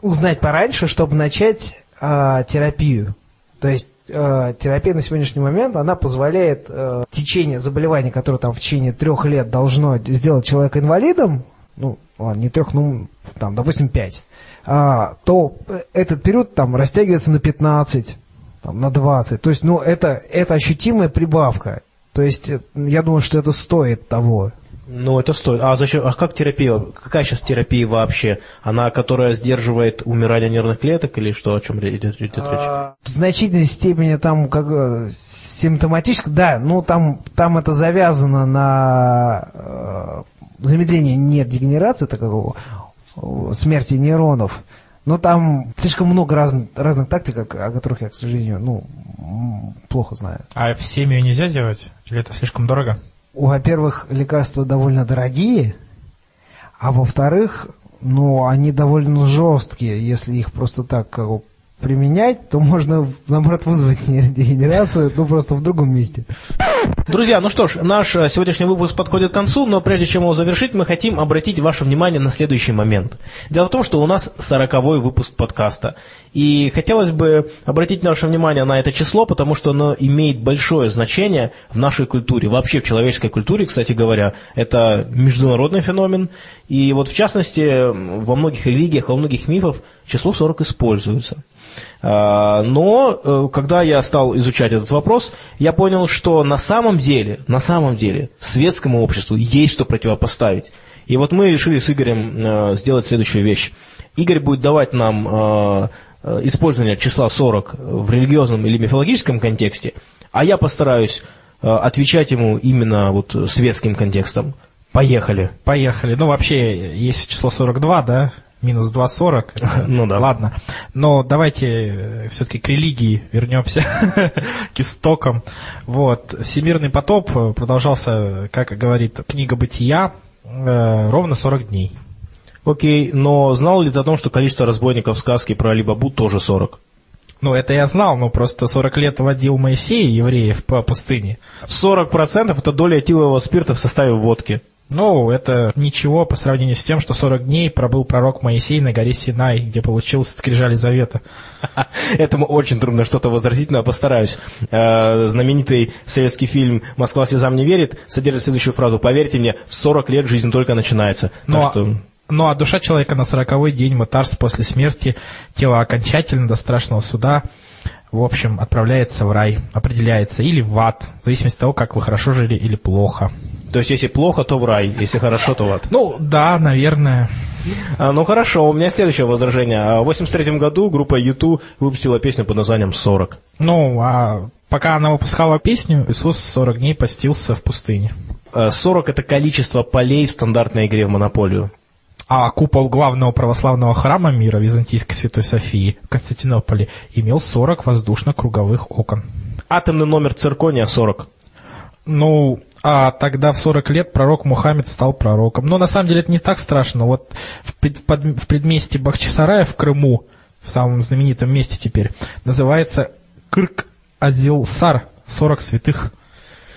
узнать пораньше, чтобы начать а, терапию. То есть а, терапия на сегодняшний момент, она позволяет а, течение заболевания, которое там в течение трех лет должно сделать человека инвалидом, ну, ладно, не трех, ну, там, допустим, пять, а, то этот период там растягивается на 15, там, на 20. То есть, ну, это, это ощутимая прибавка. То есть, я думаю, что это стоит того. Ну, это стоит. А зачем? А как терапия? Какая сейчас терапия вообще? Она, которая сдерживает умирание нервных клеток или что? О чем идет, идет речь? А, В значительной степени там как э, симптоматически, да, ну там, там это завязано на э, замедление нейродегенерации, такого э, смерти нейронов. Но там слишком много разных, разных тактик, о которых я, к сожалению, ну, плохо знаю. А в семью нельзя делать? Или это слишком дорого? Во-первых, лекарства довольно дорогие, а во-вторых, ну, они довольно жесткие. Если их просто так как применять, то можно, наоборот, вызвать нейродегенерацию, ну, просто в другом месте. Друзья, ну что ж, наш э, сегодняшний выпуск подходит к концу, но прежде чем его завершить, мы хотим обратить ваше внимание на следующий момент. Дело в том, что у нас сороковой выпуск подкаста. И хотелось бы обратить наше внимание на это число, потому что оно имеет большое значение в нашей культуре, вообще в человеческой культуре, кстати говоря. Это международный феномен. И вот в частности, во многих религиях, во многих мифах число 40 используется. А, Но э, когда я стал изучать этот вопрос, я понял, что на самом деле, на самом деле, светскому обществу есть что противопоставить. И вот мы решили с Игорем э, сделать следующую вещь. Игорь будет давать нам э, использование числа 40 в религиозном или мифологическом контексте, а я постараюсь отвечать ему именно вот светским контекстом. Поехали. Поехали. Ну, вообще, есть число 42, да? Минус 2,40. Ну да. Ладно. Но давайте все-таки к религии вернемся, к истокам. Вот. Всемирный потоп э, продолжался, как говорит книга «Бытия», э, ровно 40 дней. Окей, но знал ли ты о том, что количество разбойников в сказке про Алибабу тоже 40? Ну, это я знал, но просто 40 лет водил Моисей евреев по пустыне. 40% это доля этилового спирта в составе водки. Ну, это ничего по сравнению с тем, что 40 дней пробыл пророк Моисей на горе Синай, где получил скрижали завета. Этому очень трудно что-то возразить, но я постараюсь. Э, Знаменитый советский фильм «Москва слезам не верит» содержит следующую фразу. Поверьте мне, в 40 лет жизнь только начинается. Ну, а- что... Ну, а душа человека на сороковой день Мытарс после смерти, тело окончательно до страшного суда, в общем, отправляется в рай, определяется, или в ад, в зависимости от того, как вы хорошо жили или плохо. То есть, если плохо, то в рай, если хорошо, то в ад. Ну, да, наверное. А, ну хорошо, у меня следующее возражение. А В 83 году группа YouTube выпустила песню под названием «40». Ну, а пока она выпускала песню, Иисус 40 дней постился в пустыне. Э, 40 это количество полей в стандартной игре в монополию. А купол главного православного храма мира Византийской Святой Софии в Константинополе имел 40 воздушно-круговых окон. Атомный номер циркония 40. Ну, а тогда в 40 лет пророк Мухаммед стал пророком. Но на самом деле это не так страшно. Вот в, пред- под- в предместе Бахчисарая в Крыму, в самом знаменитом месте теперь, называется Кырк Азилсар, 40 святых.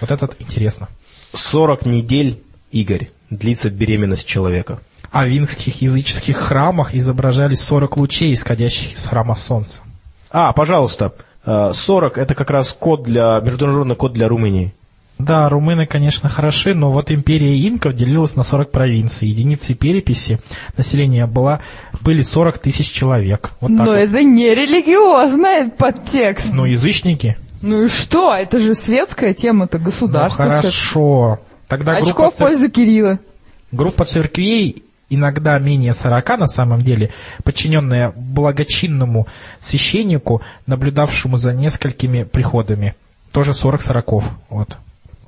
Вот этот интересно. 40 недель, Игорь, длится беременность человека. А в вингских языческих храмах изображались 40 лучей, исходящих из храма солнца. А, пожалуйста, э, 40 это как раз код для, международный код для Румынии. Да, румыны, конечно, хороши, но вот империя инков делилась на 40 провинций. Единицей переписи населения была, были 40 тысяч человек. Вот Но вот. это не религиозный подтекст. Ну, язычники? Ну и что? Это же светская тема-то, Ну, государство. всё. хорошо. Тогда группа, Очко в цер- пользу Кирилла. группа церквей, иногда менее 40 на самом деле, подчиненная благочинному священнику, наблюдавшему за несколькими приходами. тоже 40 сороков. Вот.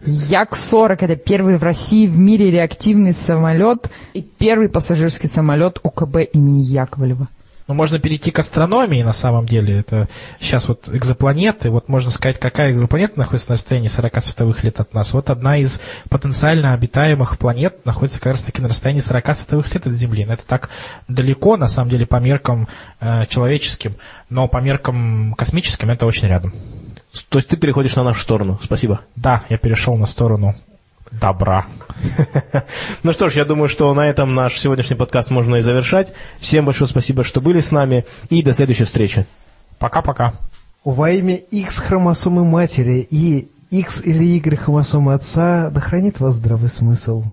Як-40 – это первый в России в мире реактивный самолет и первый пассажирский самолет УКБ имени Яковлева. Ну, можно перейти к астрономии, на самом деле. Это сейчас вот экзопланеты. Вот можно сказать, какая экзопланета находится на расстоянии 40 световых лет от нас. Вот одна из потенциально обитаемых планет находится как раз-таки на расстоянии 40 световых лет от Земли. Но это так далеко, на самом деле, по меркам э, человеческим, но по меркам космическим это очень рядом. То есть ты переходишь на нашу сторону. Спасибо. Да, я перешел на сторону добра. Ну что ж, я думаю, что на этом наш сегодняшний подкаст можно и завершать. Всем большое спасибо, что были с нами, и до следующей встречи. Пока-пока. Во имя X хромосомы матери и X или Y хромосомы отца, да хранит вас здравый смысл.